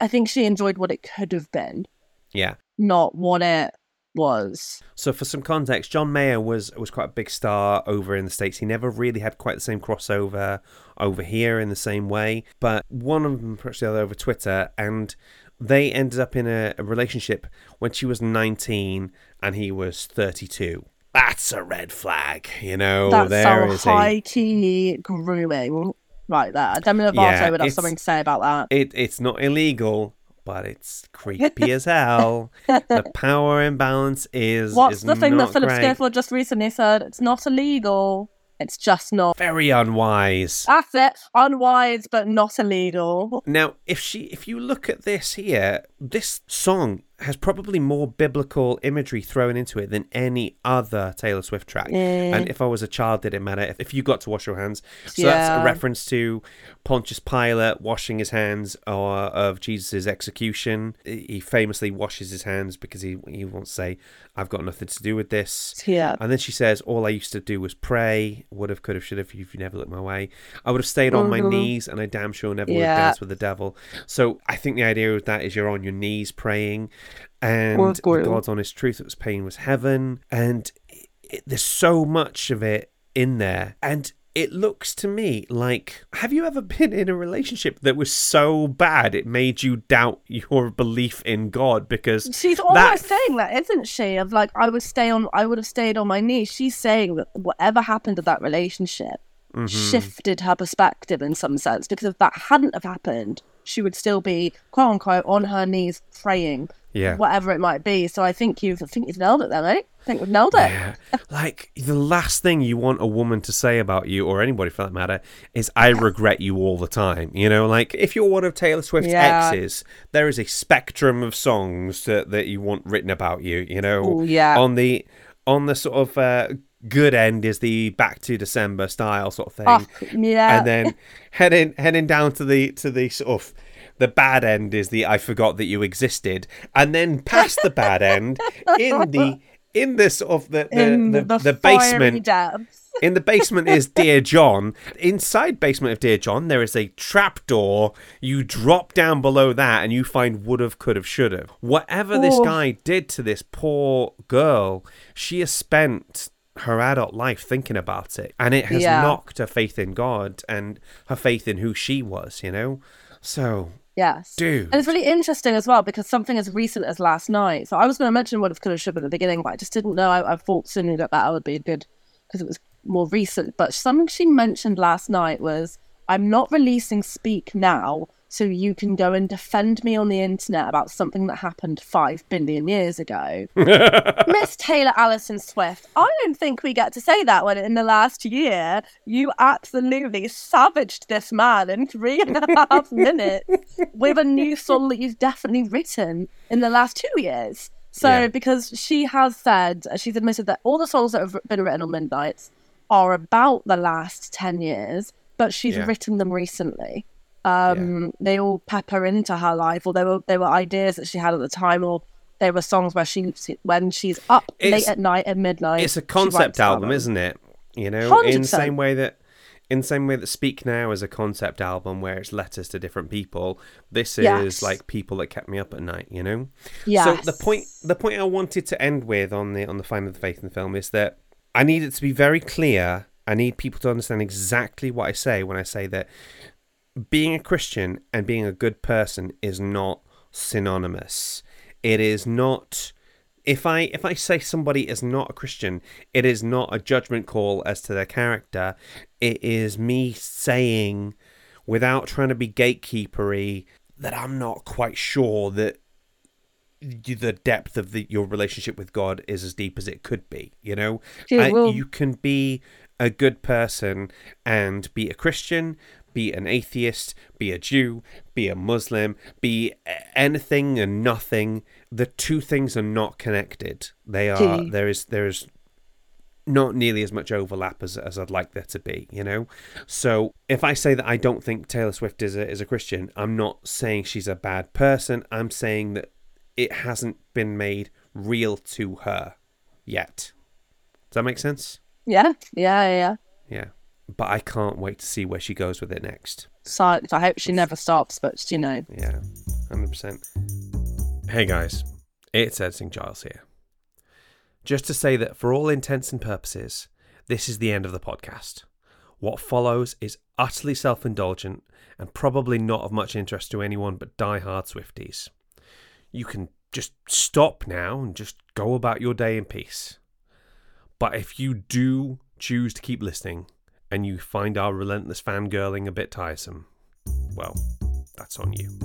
[SPEAKER 2] I think she enjoyed what it could have been,
[SPEAKER 1] yeah
[SPEAKER 2] not what it was.
[SPEAKER 1] So for some context, John Mayer was was quite a big star over in the states. He never really had quite the same crossover over here in the same way. But one of them approached the other over Twitter, and they ended up in a, a relationship when she was 19 and he was 32. That's a red flag, you know.
[SPEAKER 2] That's
[SPEAKER 1] there
[SPEAKER 2] so
[SPEAKER 1] is a
[SPEAKER 2] high key grooming right there. Demi Lovato
[SPEAKER 1] Yeah,
[SPEAKER 2] would have something to say about that.
[SPEAKER 1] it. It's not illegal, but it's creepy as hell. The power imbalance is
[SPEAKER 2] What's
[SPEAKER 1] is
[SPEAKER 2] the thing that Philip
[SPEAKER 1] great.
[SPEAKER 2] Just recently said? It's not illegal. It's just not.
[SPEAKER 1] Very unwise.
[SPEAKER 2] That's it. Unwise, but not illegal.
[SPEAKER 1] Now, if she, if you look at this here, this song has probably more biblical imagery thrown into it than any other Taylor Swift track.
[SPEAKER 2] Yeah.
[SPEAKER 1] And if I was a child, did it matter? If, if you got to wash your hands, so that's a reference to Pontius Pilate washing his hands or of Jesus' execution. He famously washes his hands because he he wants to say, "I've got nothing to do with this."
[SPEAKER 2] Yeah.
[SPEAKER 1] And then she says, All I used to do was pray. Would have, could have, should have, if you never looked my way. I would have stayed on my
[SPEAKER 2] Mhm.
[SPEAKER 1] knees, and I damn sure never would have danced with the devil. So I think the idea of that is you're on your knees praying, and
[SPEAKER 2] Well.
[SPEAKER 1] God's honest truth that was pain was heaven. And it, it- there's so much of it in there. And it looks to me like have you ever been in a relationship that was so bad it made you doubt your belief in God? Because
[SPEAKER 2] She's
[SPEAKER 1] that
[SPEAKER 2] almost saying that, isn't she? Of like, I would stay on, I would have stayed on my knees. She's saying that whatever happened to that relationship
[SPEAKER 1] Mm-hmm.
[SPEAKER 2] shifted her perspective in some sense. Because if that hadn't have happened, she would still be quote unquote on her knees praying,
[SPEAKER 1] Yeah.
[SPEAKER 2] whatever it might be. So I think you've, I think you've nailed it there, mate. I think we've nailed it.
[SPEAKER 1] Yeah. like the last thing you want a woman to say about you or anybody for that matter is I regret you all the time. You know, like if you're one of Taylor Swift's
[SPEAKER 2] Yeah.
[SPEAKER 1] exes, there is a spectrum of songs that, that you want written about you, you know.
[SPEAKER 2] Ooh, yeah.
[SPEAKER 1] On the on the sort of uh, good end is the back to December style sort of thing.
[SPEAKER 2] Oh, yeah.
[SPEAKER 1] And then heading heading down to the to the sort of the bad end is the I forgot that you existed, and then past the bad end in the in the sort of the the,
[SPEAKER 2] in
[SPEAKER 1] the,
[SPEAKER 2] the,
[SPEAKER 1] the basement
[SPEAKER 2] depths.
[SPEAKER 1] in the basement is Dear John. Inside basement of Dear John, there is a trap door You drop down below that, and you find would have, could have, should have. Whatever this
[SPEAKER 2] Oh.
[SPEAKER 1] guy did to this poor girl, she has spent her adult life thinking about it, and it has
[SPEAKER 2] Yeah.
[SPEAKER 1] knocked her faith in God and her faith in who she was. You know, so
[SPEAKER 2] Yes.
[SPEAKER 1] dude,
[SPEAKER 2] And it's really interesting as well because something as recent as last night. So I was going to mention what if could have should at the beginning, but I just didn't know. I, I thought sooner that that would be good because it was more recent. But something she mentioned last night was, "I'm not releasing Speak now, so you can go and defend me on the internet about something that happened five billion years ago." Miss Taylor Alison Swift, I don't think we get to say that when in the last year you absolutely savaged this man in three and a half minutes with a new song that you've definitely written in the last two years. So,
[SPEAKER 1] Yeah.
[SPEAKER 2] because she has said, uh, she's admitted that all the songs that have been written on Midnights are about the last 10 years, but she's
[SPEAKER 1] Yeah.
[SPEAKER 2] written them recently. Um, They all pepper into her life, or they were, they were ideas that she had at the time, or they were songs where she, when she's up
[SPEAKER 1] It's-
[SPEAKER 2] late at night at midnight.
[SPEAKER 1] it's a concept album, isn't it? You know, in the same way that in the same way that Speak Now is a concept album where it's letters to different people, this is
[SPEAKER 2] Yes.
[SPEAKER 1] like people that kept me up at night, you know?
[SPEAKER 2] Yes.
[SPEAKER 1] So the point the point I wanted to end with on the on the find of the faith in the film is that I need it to be very clear. I need people to understand exactly what I say when I say that being a Christian and being a good person is not synonymous. It is not if I if I say somebody is not a Christian, it is not a judgment call as to their character. It is me saying without trying to be gatekeepery that I'm not quite sure that the depth of the, your relationship with God is as deep as it could be. You know,
[SPEAKER 2] well-
[SPEAKER 1] you can be a good person and be a Christian, be an atheist, be a Jew, be a Muslim, be anything and nothing. The two things are not connected. They are there is there is not nearly as much overlap as, as I'd like there to be, you know? So if I say that I don't think Taylor Swift is a, is a Christian, I'm not saying she's a bad person. I'm saying that it hasn't been made real to her yet. Does that make sense?
[SPEAKER 2] Yeah, yeah, yeah.
[SPEAKER 1] Yeah. But I can't wait to see where she goes with it next.
[SPEAKER 2] So I hope she never stops, but you know.
[SPEAKER 1] Yeah, 100%. Hey guys, it's Ed Editing Giles here. Just to say that for all intents and purposes, this is the end of the podcast. What follows is utterly self indulgent and probably not of much interest to anyone but die-hard Swifties. You can just stop now and just go about your day in peace. But if you do choose to keep listening and you find our relentless fangirling a bit tiresome, well, that's on you.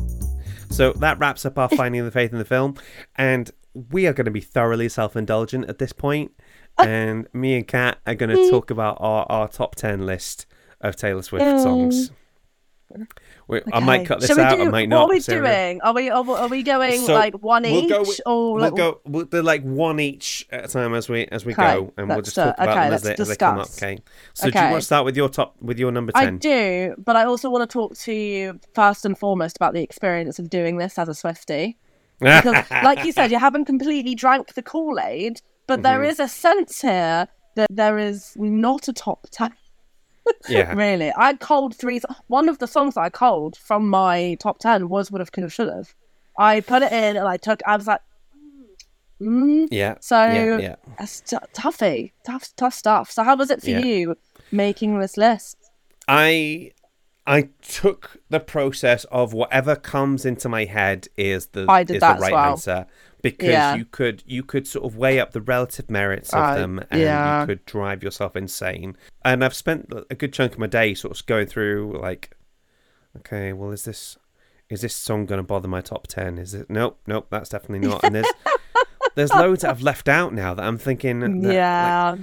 [SPEAKER 1] So that wraps up our finding the faith in the film, and we are going to be thoroughly self-indulgent at this point. point, and me and Kat are going to mm. talk about our, our top ten list of Taylor Swift songs. We, I might cut this
[SPEAKER 2] Shall
[SPEAKER 1] out.
[SPEAKER 2] do-
[SPEAKER 1] I might not.
[SPEAKER 2] What are we
[SPEAKER 1] Sarah.
[SPEAKER 2] doing? Are we are, we- are we going
[SPEAKER 1] So,
[SPEAKER 2] like one
[SPEAKER 1] we'll
[SPEAKER 2] each
[SPEAKER 1] go with-
[SPEAKER 2] or
[SPEAKER 1] We'll
[SPEAKER 2] like
[SPEAKER 1] go. We'll do like one each at a time as we as we
[SPEAKER 2] Okay,
[SPEAKER 1] go, and we'll just talk about
[SPEAKER 2] Okay,
[SPEAKER 1] them as they,
[SPEAKER 2] let's
[SPEAKER 1] as they come up. Okay. So do you want to start with your top with your number ten?
[SPEAKER 2] I do, but I also want to talk to you first and foremost about the experience of doing this as a Swiftie. Because, like you said, you haven't completely drank the Kool Aid, but there
[SPEAKER 1] Mm-hmm.
[SPEAKER 2] is a sense here that there is not a top 10.
[SPEAKER 1] Yeah.
[SPEAKER 2] Really. I culled three. One of the songs I culled from my top 10 was Would Have, Could Have, Should Have. I put it in and I took, I was like, mm.
[SPEAKER 1] Yeah.
[SPEAKER 2] So,
[SPEAKER 1] yeah, yeah.
[SPEAKER 2] it's t- toughy, tough, tough stuff. So, how was it for
[SPEAKER 1] Yeah.
[SPEAKER 2] you making this list?
[SPEAKER 1] I I took the process of whatever comes into my head is the is the right
[SPEAKER 2] well.
[SPEAKER 1] answer because
[SPEAKER 2] Yeah.
[SPEAKER 1] you could you could sort of weigh up the relative merits of
[SPEAKER 2] Uh,
[SPEAKER 1] them and
[SPEAKER 2] yeah.
[SPEAKER 1] you could drive yourself insane. And I've spent a good chunk of my day sort of going through like, okay, well, is this is this song going to bother my top ten? Is it? Nope, nope, that's definitely not. And there's there's loads that I've left out now that I'm thinking. That, like,
[SPEAKER 2] yeah.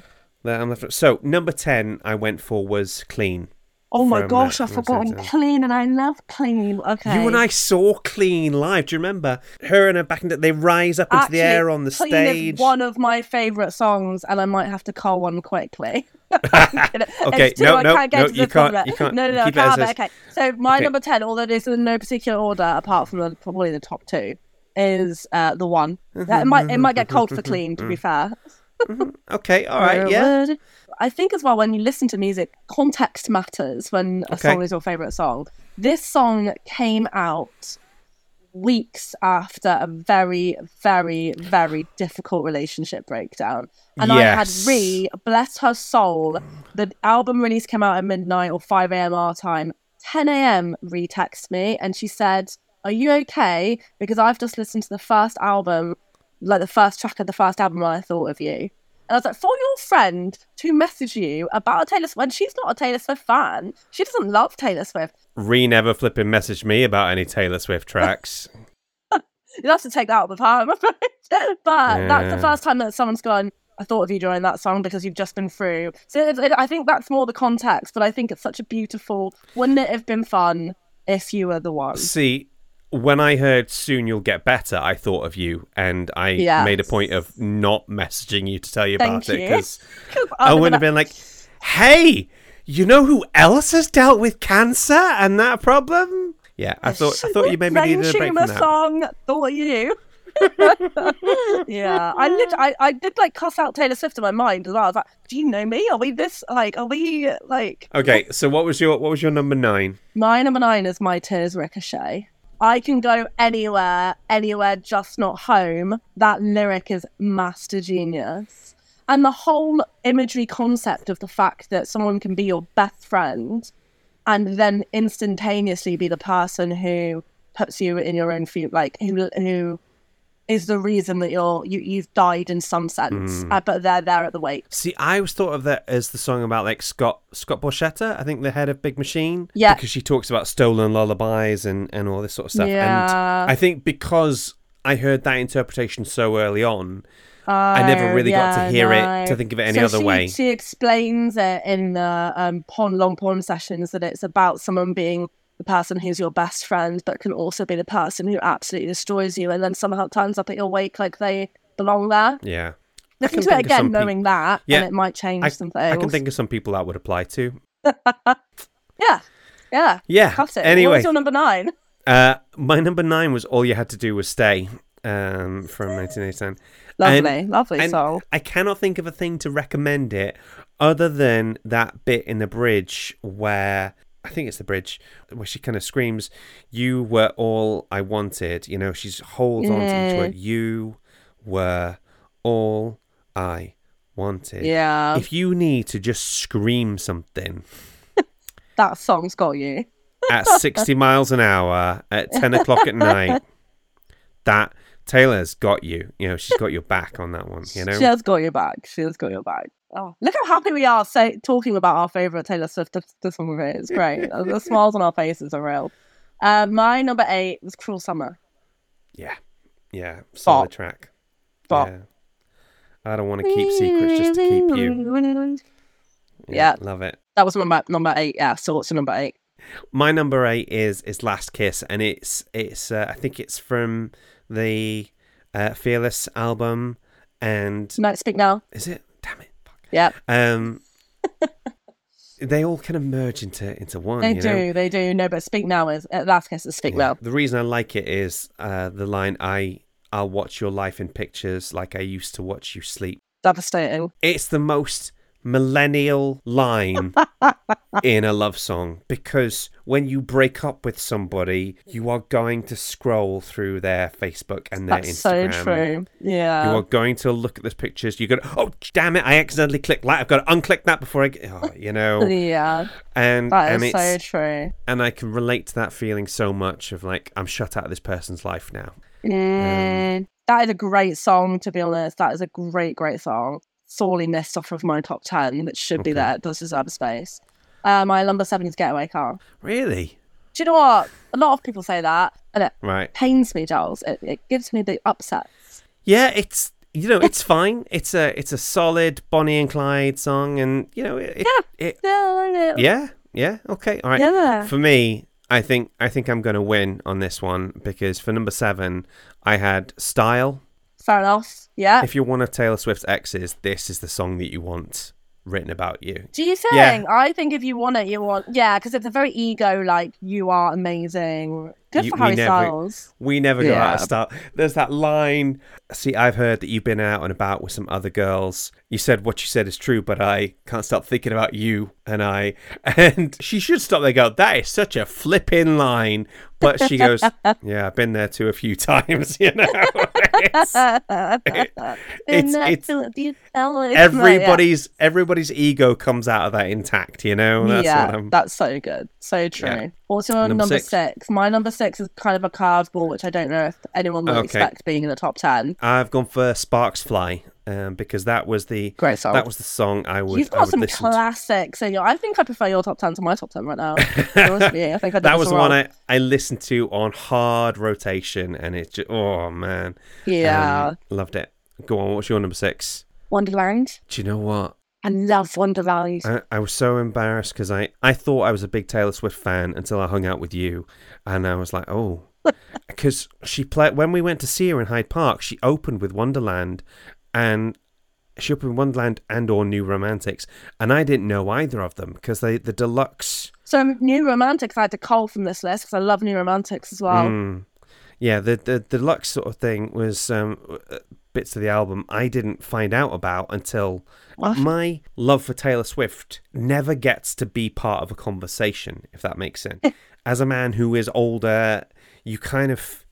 [SPEAKER 1] that I'm left. So number ten I went for was clean.
[SPEAKER 2] Oh my gosh, I've forgotten clean, and I love clean. Okay.
[SPEAKER 1] You and I saw Clean live. Do you remember her and her back in the, they rise up into the air on the
[SPEAKER 2] Clean
[SPEAKER 1] stage?
[SPEAKER 2] Is one of my favourite songs, and I might have to call one quickly. okay,
[SPEAKER 1] no, no, no, you can't- you can't
[SPEAKER 2] No, no, no, I can't.
[SPEAKER 1] is.
[SPEAKER 2] Okay, so my
[SPEAKER 1] Okay.
[SPEAKER 2] number ten, although it's in no particular order, apart from the, probably the top two, is uh, the one. That it might it might get cold for Clean, to be mm-hmm, mm-hmm, fair. Mm-hmm.
[SPEAKER 1] Okay, all right, yeah.
[SPEAKER 2] I think as well when you listen to music, context matters when a
[SPEAKER 1] Okay.
[SPEAKER 2] song is your favorite song. This song came out weeks after a very, very, very difficult relationship breakdown. And I had
[SPEAKER 1] Yes.
[SPEAKER 2] Ree, bless her soul, the album release came out at midnight or 5 a.m. our time. 10 a.m. Ree texted me and she said, Are you okay? Because I've just listened to the first album, like the first track of the first album, and I thought of you. And I was like, for your friend to message you about a Taylor Swift, when she's not a Taylor Swift fan, she doesn't love Taylor Swift.
[SPEAKER 1] Ree never flipping messaged me about any Taylor Swift tracks.
[SPEAKER 2] You'll have to take that up with her, I'm afraid. but that's the first time that someone's gone, I thought of you during that song because you've just been through. So it, it, I think that's more the context, but I think it's such a beautiful. Wouldn't it have been fun if you were the one?
[SPEAKER 1] See, when I heard "Soon You'll Get Better," I thought of you, and I made a point of not messaging you to tell you
[SPEAKER 2] Thank
[SPEAKER 1] about it
[SPEAKER 2] you.
[SPEAKER 1] because
[SPEAKER 2] 'Cause
[SPEAKER 1] I
[SPEAKER 2] I'd
[SPEAKER 1] would have been like, "Hey, you know who else has dealt with cancer and that problem?" Yeah, I thought I thought you maybe needed a break from that.
[SPEAKER 2] song. Thought you. yeah, I lit- I I did like cuss out Taylor Swift in my mind as well. I was like, "Do you know me? Are we this like? Are we like?"
[SPEAKER 1] Okay, so what was your what was your number nine?
[SPEAKER 2] My number nine is My Tears Ricochet. I can go anywhere, anywhere, just not home. That lyric is master genius. And the whole imagery concept of the fact that someone can be your best friend and then instantaneously be the person who puts you in your own feet, like who who is the reason that you're you, you've died in some sense, uh, but they're there at the wake.
[SPEAKER 1] See, I always thought of that as the song about like Scott Scott Borchetta, I think the head of Big Machine.
[SPEAKER 2] Yeah.
[SPEAKER 1] Because she talks about stolen lullabies and, and all this sort of stuff.
[SPEAKER 2] Yeah.
[SPEAKER 1] And I think because I heard that interpretation so early on, I never
[SPEAKER 2] Oh,
[SPEAKER 1] really got to hear
[SPEAKER 2] no.
[SPEAKER 1] it to think of it any
[SPEAKER 2] So
[SPEAKER 1] other
[SPEAKER 2] she,
[SPEAKER 1] way.
[SPEAKER 2] She explains it in the um, pond, long pond sessions that it's about someone being the person who's your best friend, but can also be the person who absolutely destroys you, and then somehow turns up at your wake like they belong there.
[SPEAKER 1] Yeah.
[SPEAKER 2] listen to it
[SPEAKER 1] think of some
[SPEAKER 2] again, knowing that,
[SPEAKER 1] Yeah,
[SPEAKER 2] and it might change
[SPEAKER 1] I,
[SPEAKER 2] some things.
[SPEAKER 1] I can think of some people that would apply to.
[SPEAKER 2] yeah, yeah.
[SPEAKER 1] Yeah.
[SPEAKER 2] Cut it. What
[SPEAKER 1] Anyway,
[SPEAKER 2] was your number nine?
[SPEAKER 1] uh, my number nine was "All You Had to Do Was Stay" um, from 1989.
[SPEAKER 2] Lovely,
[SPEAKER 1] And-
[SPEAKER 2] lovely
[SPEAKER 1] and
[SPEAKER 2] song.
[SPEAKER 1] I cannot think of a thing to recommend it other than that bit in the bridge where I think it's the bridge where she kind of screams, "You were all I wanted." You know, she's holds on to each word. You were all I wanted.
[SPEAKER 2] Yeah,
[SPEAKER 1] If you need to just scream something
[SPEAKER 2] that song's got you.
[SPEAKER 1] at 60 miles an hour at 10 o'clock at night, that Taylor's got you. You know, she's got your back on that one. You know,
[SPEAKER 2] She has got your back. She has got your back. Oh, look how happy we are say, talking about our favorite Taylor Swift this, this one movie. It's great. Uh, the smiles on our faces are real. Uh, my number eight was Cruel Summer.
[SPEAKER 1] yeah, yeah, solid
[SPEAKER 2] Bop.
[SPEAKER 1] track.
[SPEAKER 2] Bop.
[SPEAKER 1] Yeah. I don't want to keep secrets just to keep you.
[SPEAKER 2] Yeah.
[SPEAKER 1] love it.
[SPEAKER 2] That was number number eight. Yeah, so what's your number eight?
[SPEAKER 1] My number eight is is Last Kiss, and it's it's uh, I think it's from the uh, Fearless album, and
[SPEAKER 2] No, speak now.
[SPEAKER 1] is it?
[SPEAKER 2] Yeah,
[SPEAKER 1] Um, they all kind of merge into into one.
[SPEAKER 2] they
[SPEAKER 1] you
[SPEAKER 2] do.
[SPEAKER 1] know?
[SPEAKER 2] They do. No, but speak now is uh, last kiss is speak
[SPEAKER 1] Yeah.
[SPEAKER 2] now.
[SPEAKER 1] The reason I like it is uh, the line "I I'll watch your life in pictures like I used to watch you sleep."
[SPEAKER 2] Devastating.
[SPEAKER 1] It's the most millennial line in a love song because when you break up with somebody, you are going to scroll through their Facebook and their
[SPEAKER 2] That's so
[SPEAKER 1] Instagram.
[SPEAKER 2] true.
[SPEAKER 1] You are going to look at those pictures. You're going, to, oh damn it! I accidentally clicked that. I've got to unclick that before I get. Oh, you know,
[SPEAKER 2] Yeah,
[SPEAKER 1] and
[SPEAKER 2] that
[SPEAKER 1] and
[SPEAKER 2] is
[SPEAKER 1] it's
[SPEAKER 2] so true.
[SPEAKER 1] and I can relate to that feeling so much of like I'm shut out of this person's life now.
[SPEAKER 2] Mm, that is a great song, to be honest. That is a great, great song. Sorely missed off of my top 10, that should be there. It does deserve space. Uh, my number seven is Getaway Car.
[SPEAKER 1] Really?
[SPEAKER 2] Do you know what? A lot of people say that, and it
[SPEAKER 1] Right.
[SPEAKER 2] pains me, Giles. It, it gives me the upsets.
[SPEAKER 1] Yeah, it's you know it's fine. It's a it's a solid Bonnie and Clyde song, and you know it.
[SPEAKER 2] Yeah.
[SPEAKER 1] it
[SPEAKER 2] Yeah.
[SPEAKER 1] yeah, yeah. Okay, all right.
[SPEAKER 2] Yeah.
[SPEAKER 1] For me, I think I think I'm going to win on this one because for number seven, I had Style.
[SPEAKER 2] Fair enough. Yeah.
[SPEAKER 1] If you're one of Taylor Swift's exes, this is the song that you want written about you.
[SPEAKER 2] Do you think?
[SPEAKER 1] Yeah.
[SPEAKER 2] I think if you want it, you want. Yeah, because it's a very ego, like, you are amazing. Good
[SPEAKER 1] You-
[SPEAKER 2] for
[SPEAKER 1] we
[SPEAKER 2] Harry
[SPEAKER 1] never-
[SPEAKER 2] Styles.
[SPEAKER 1] We never go out of style. There's that line. See, I've heard that you've been out and about with some other girls. You said what you said is true, but I can't stop thinking about you and I. And she should stop there. Go. That is such a flipping line. But she goes, "Yeah, I've been there too a few times. You know, it's, it's, it's everybody's everybody's ego comes out of that intact. You know, that's
[SPEAKER 2] yeah,
[SPEAKER 1] what I'm.
[SPEAKER 2] that's so good. So true.
[SPEAKER 1] Yeah.
[SPEAKER 2] What's your
[SPEAKER 1] Number
[SPEAKER 2] number,
[SPEAKER 1] six.
[SPEAKER 2] six? My number six is kind of a curveball, which I don't know if anyone would
[SPEAKER 1] Okay.
[SPEAKER 2] expect being in the top 10.
[SPEAKER 1] I've gone for Sparks Fly um, because that was the
[SPEAKER 2] Great song.
[SPEAKER 1] that was the song I would
[SPEAKER 2] You've
[SPEAKER 1] I
[SPEAKER 2] got
[SPEAKER 1] would
[SPEAKER 2] some classics. So I think I prefer your top 10 to my top 10 right now. I think I
[SPEAKER 1] that was the
[SPEAKER 2] wrong.
[SPEAKER 1] one I, I listened to on hard rotation and it just oh man
[SPEAKER 2] Yeah.
[SPEAKER 1] Um, loved it go on what's your number six
[SPEAKER 2] Wonderland.
[SPEAKER 1] do you know what
[SPEAKER 2] I love Wonderland.
[SPEAKER 1] I, I was so embarrassed because I, I thought I was a big Taylor Swift fan until I hung out with you and I was like oh because she played when we went to see her in Hyde Park she opened with Wonderland and she opened Wonderland and or New Romantics and I didn't know either of them because they the deluxe
[SPEAKER 2] So New Romantics, I had to cull from this list because I love New Romantics as well.
[SPEAKER 1] Mm. Yeah, the, the the deluxe sort of thing was um, bits of the album I didn't find out about until
[SPEAKER 2] What?
[SPEAKER 1] my love for Taylor Swift never gets to be part of a conversation, if that makes sense. As a man who is older, you kind of.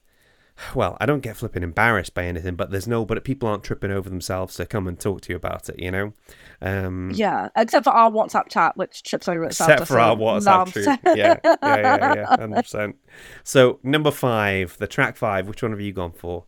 [SPEAKER 1] Well, I don't get flipping embarrassed by anything, but there's no, but people aren't tripping over themselves to come and talk to you about it, you know? Um,
[SPEAKER 2] Yeah, except for our WhatsApp chat, which trips over itself.
[SPEAKER 1] Except for our WhatsApp troop. Yeah, yeah, yeah, yeah, hundred percent. So number five, the track five. Which one have you gone for?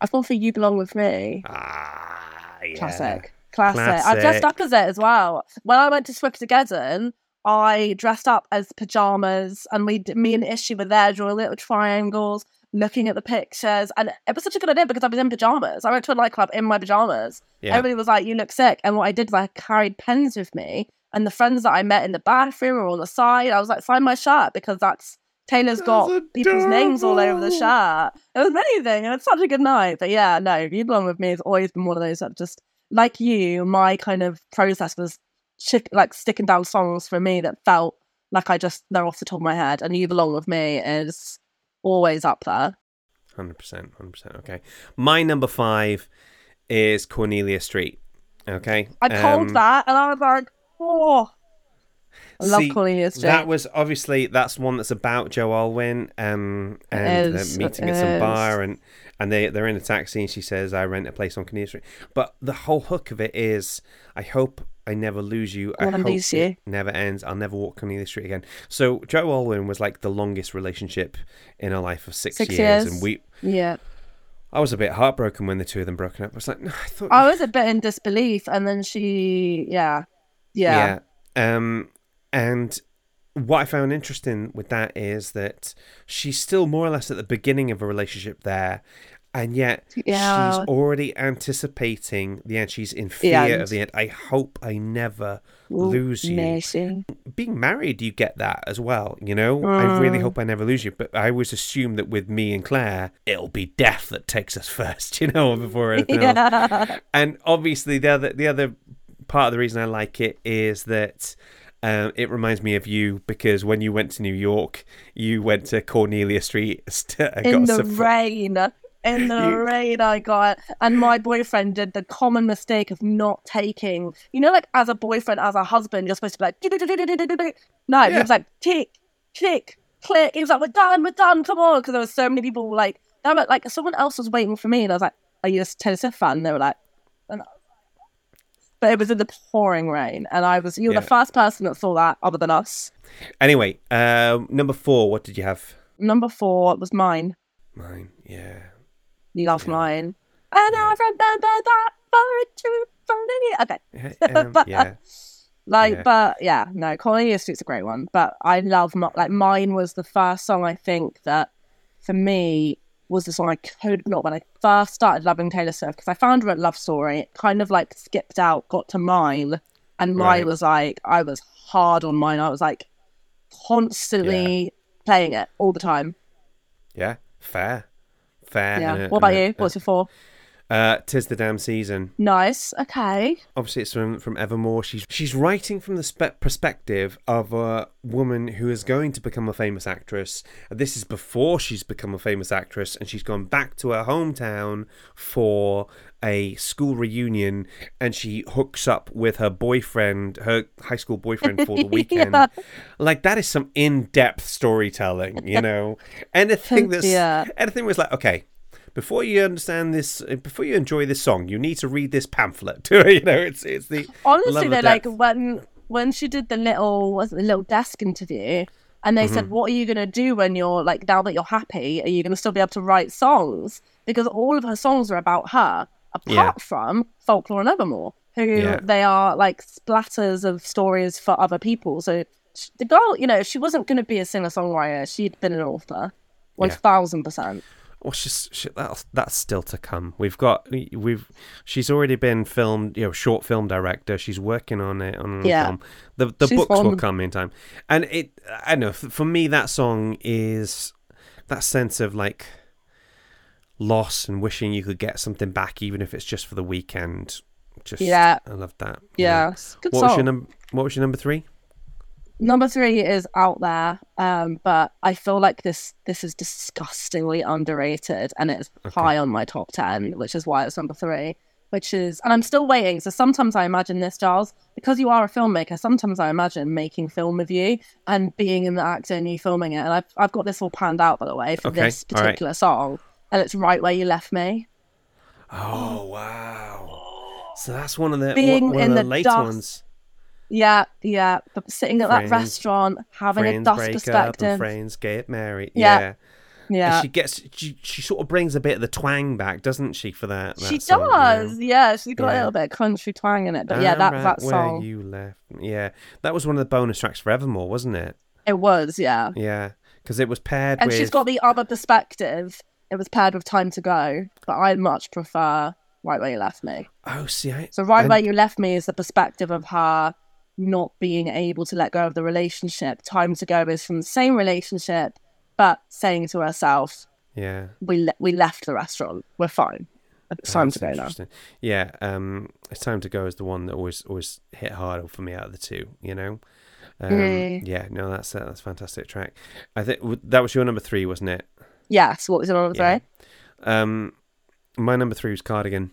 [SPEAKER 2] I thought for You Belong With Me.
[SPEAKER 1] Ah, yeah.
[SPEAKER 2] Classic. Classic. I dressed up as it as well. When I went to Swiftogeddon, I dressed up as pajamas, and we, me and Ishi were there drawing little triangles, looking at the pictures, and it was such a good idea because I was in pajamas. I went to a nightclub in my pajamas.
[SPEAKER 1] Yeah.
[SPEAKER 2] Everybody was like, "You look sick," and what I did was I carried pens with me, and the friends that I met in the bathroom or on the side, I was like, "Sign my shirt," because that's Taylor's got people's names all over the
[SPEAKER 1] adorable.
[SPEAKER 2] shirt. It was amazing, and it's such a good night. But yeah, no, You Belong With Me has always been one of those that just like you, my kind of process was chick- like sticking down songs for me that felt like I just they're off the top of my head, and you belong with me is always up there.
[SPEAKER 1] Hundred percent, hundred percent. Okay, my number five is Cornelia Street. Okay,
[SPEAKER 2] I pulled
[SPEAKER 1] Um,
[SPEAKER 2] that, and I was like, oh, I love
[SPEAKER 1] See,
[SPEAKER 2] Cornelia Street.
[SPEAKER 1] That was obviously that's one that's about Joe Alwyn, um, and
[SPEAKER 2] is,
[SPEAKER 1] meeting at some bar, and and they they're in a taxi, and she says, "I rent a place on Cornelia Street." But the whole hook of it is, I hope I never lose you. I hope it
[SPEAKER 2] you.
[SPEAKER 1] never ends. I'll never walk Cornelia Street again. So Joe Alwyn was like the longest relationship in her life of six,
[SPEAKER 2] Six
[SPEAKER 1] years,
[SPEAKER 2] years.
[SPEAKER 1] and we.
[SPEAKER 2] yeah.
[SPEAKER 1] I was a bit heartbroken when the two of them broken up. I was like, no, I thought
[SPEAKER 2] I was a bit in disbelief, and then she, yeah, yeah,
[SPEAKER 1] Yeah. Um, and what I found interesting with that is that she's still more or less at the beginning of a relationship there, and yet
[SPEAKER 2] Yeah.
[SPEAKER 1] she's already anticipating the end. She's in fear
[SPEAKER 2] end.
[SPEAKER 1] of the end. I hope I never
[SPEAKER 2] Ooh,
[SPEAKER 1] lose you.
[SPEAKER 2] amazing.
[SPEAKER 1] Being married, you get that as well. You know, I really
[SPEAKER 2] Mm.
[SPEAKER 1] hope I never lose you. But I always assume that with me and Claire, it'll be death that takes us first. You know, before anything else and obviously the other the other part of the reason I like it is that um, it reminds me of you because when you went to New York, you went to Cornelia Street
[SPEAKER 2] in the
[SPEAKER 1] a
[SPEAKER 2] rain. In the
[SPEAKER 1] You-
[SPEAKER 2] rain, I got, and my boyfriend did the common mistake of not taking. You know, like as a boyfriend, as a husband, you're supposed to be like, no, he was like, tick, tick, click. He was like, we're done, we're done, come on, because there were so many people like, it, like someone else was waiting for me, and I was like, are you a Taylor Swift fan? And they were like, and I was like- but it was in the pouring rain, and I was, you were
[SPEAKER 1] Yeah.
[SPEAKER 2] the first person that saw that, other than us.
[SPEAKER 1] Anyway, um, number four, what did you have?
[SPEAKER 2] Number four was mine.
[SPEAKER 1] Mine, yeah.
[SPEAKER 2] Love mine. And I remember that for two Okay.
[SPEAKER 1] Yeah, um, yeah.
[SPEAKER 2] Like,
[SPEAKER 1] Yeah.
[SPEAKER 2] but yeah, no, Cornelia Street's a great one. But I love, like, mine was the first song I think that for me was the song I could not when I first started loving Taylor Swift because I found her at Love Story. It kind of like skipped out, got to mine, and mine
[SPEAKER 1] Right.
[SPEAKER 2] was like, I was hard on mine. I was like constantly playing it all the time.
[SPEAKER 1] Yeah, fair. Fair.
[SPEAKER 2] Yeah.
[SPEAKER 1] a- uh,
[SPEAKER 2] what about
[SPEAKER 1] a- uh,
[SPEAKER 2] you? What's uh, your four?
[SPEAKER 1] Uh, Tis the Damn Season.
[SPEAKER 2] Nice. Okay.
[SPEAKER 1] obviously it's from from Evermore. She's she's writing from the spe- perspective of a woman who is going to become a famous actress. This is before she's become a famous actress, and she's gone back to her hometown for a school reunion, and she hooks up with her boyfriend, her high school boyfriend, for the weekend.
[SPEAKER 2] Yeah.
[SPEAKER 1] Like that is some in depth storytelling, you know. Anything that's
[SPEAKER 2] Yeah.
[SPEAKER 1] anything was like okay before you understand this, before you enjoy this song, you need to read this pamphlet. you know, it's it's the
[SPEAKER 2] Honestly,
[SPEAKER 1] of
[SPEAKER 2] like when when she did the little was the little desk interview, and they
[SPEAKER 1] Mm-hmm.
[SPEAKER 2] said, "What are you gonna do when you're like now that you're happy? Are you gonna still be able to write songs?" Because all of her songs are about her, apart
[SPEAKER 1] Yeah.
[SPEAKER 2] from Folklore and Evermore, who
[SPEAKER 1] Yeah.
[SPEAKER 2] they are like splatters of stories for other people. So the girl, you know, she wasn't gonna be a singer songwriter; she'd been an author, thousand percent.
[SPEAKER 1] Well, she's, she, that's that's still to come. We've got we've she's already been filmed, you know, short film director. She's working on it on
[SPEAKER 2] Yeah.
[SPEAKER 1] film. The the
[SPEAKER 2] She's
[SPEAKER 1] books will come in time, and it I know for me that song is that sense of like loss and wishing you could get something back, even if it's just for the weekend. Just
[SPEAKER 2] Yeah.
[SPEAKER 1] I love that.
[SPEAKER 2] Yeah, a good
[SPEAKER 1] What
[SPEAKER 2] song.
[SPEAKER 1] was your number? What was your number three?
[SPEAKER 2] Number three is out there, um, but I feel like this this is disgustingly underrated, and it's high on my top ten, which is why it's number three. Which is, and I'm still waiting. So sometimes I imagine this, Giles, because you are a filmmaker. Sometimes I imagine making film with you and being in the actor and you filming it. And I've I've got this all planned out, by the way, for
[SPEAKER 1] Okay,
[SPEAKER 2] this
[SPEAKER 1] all right.
[SPEAKER 2] particular song, and it's right where you left me.
[SPEAKER 1] Oh wow! So that's one of the
[SPEAKER 2] Being
[SPEAKER 1] one, one
[SPEAKER 2] in
[SPEAKER 1] of the
[SPEAKER 2] the
[SPEAKER 1] later
[SPEAKER 2] dust.
[SPEAKER 1] ones.
[SPEAKER 2] Yeah, yeah. But sitting at that restaurant, having a
[SPEAKER 1] Friends
[SPEAKER 2] dust perspective.
[SPEAKER 1] friends get married.
[SPEAKER 2] Yeah.
[SPEAKER 1] Yeah.
[SPEAKER 2] Yeah,
[SPEAKER 1] And she gets she, she sort of brings a bit of the twang back, doesn't she? For that, that
[SPEAKER 2] She
[SPEAKER 1] song, you know?
[SPEAKER 2] does, yeah. She's got a little bit of country twang in it, but yeah, that that
[SPEAKER 1] right where
[SPEAKER 2] song,
[SPEAKER 1] you left. Yeah, that was one of the bonus tracks for Evermore, wasn't it?
[SPEAKER 2] it was, yeah.
[SPEAKER 1] Yeah, because it was paired
[SPEAKER 2] And
[SPEAKER 1] with.
[SPEAKER 2] she's got the other perspective. It was paired with Time to Go, but I much prefer Right Where You Left Me.
[SPEAKER 1] Oh, see, I.
[SPEAKER 2] So Right Where You Left Me is the perspective of her not being able to let go of the relationship. Time to Go is from the same relationship, but saying to ourselves,
[SPEAKER 1] Yeah,
[SPEAKER 2] "We le- we left the restaurant. We're fine." It's time
[SPEAKER 1] That's
[SPEAKER 2] to go now.
[SPEAKER 1] Yeah, um, it's time to go is the one that always always hit harder for me out of the two. You know. Um,
[SPEAKER 2] Mm.
[SPEAKER 1] Yeah, no, that's uh, that's a fantastic track. I think w- that was your number three, wasn't it?
[SPEAKER 2] Yes. What was it on the
[SPEAKER 1] Yeah.
[SPEAKER 2] three?
[SPEAKER 1] Um, my number three was Cardigan,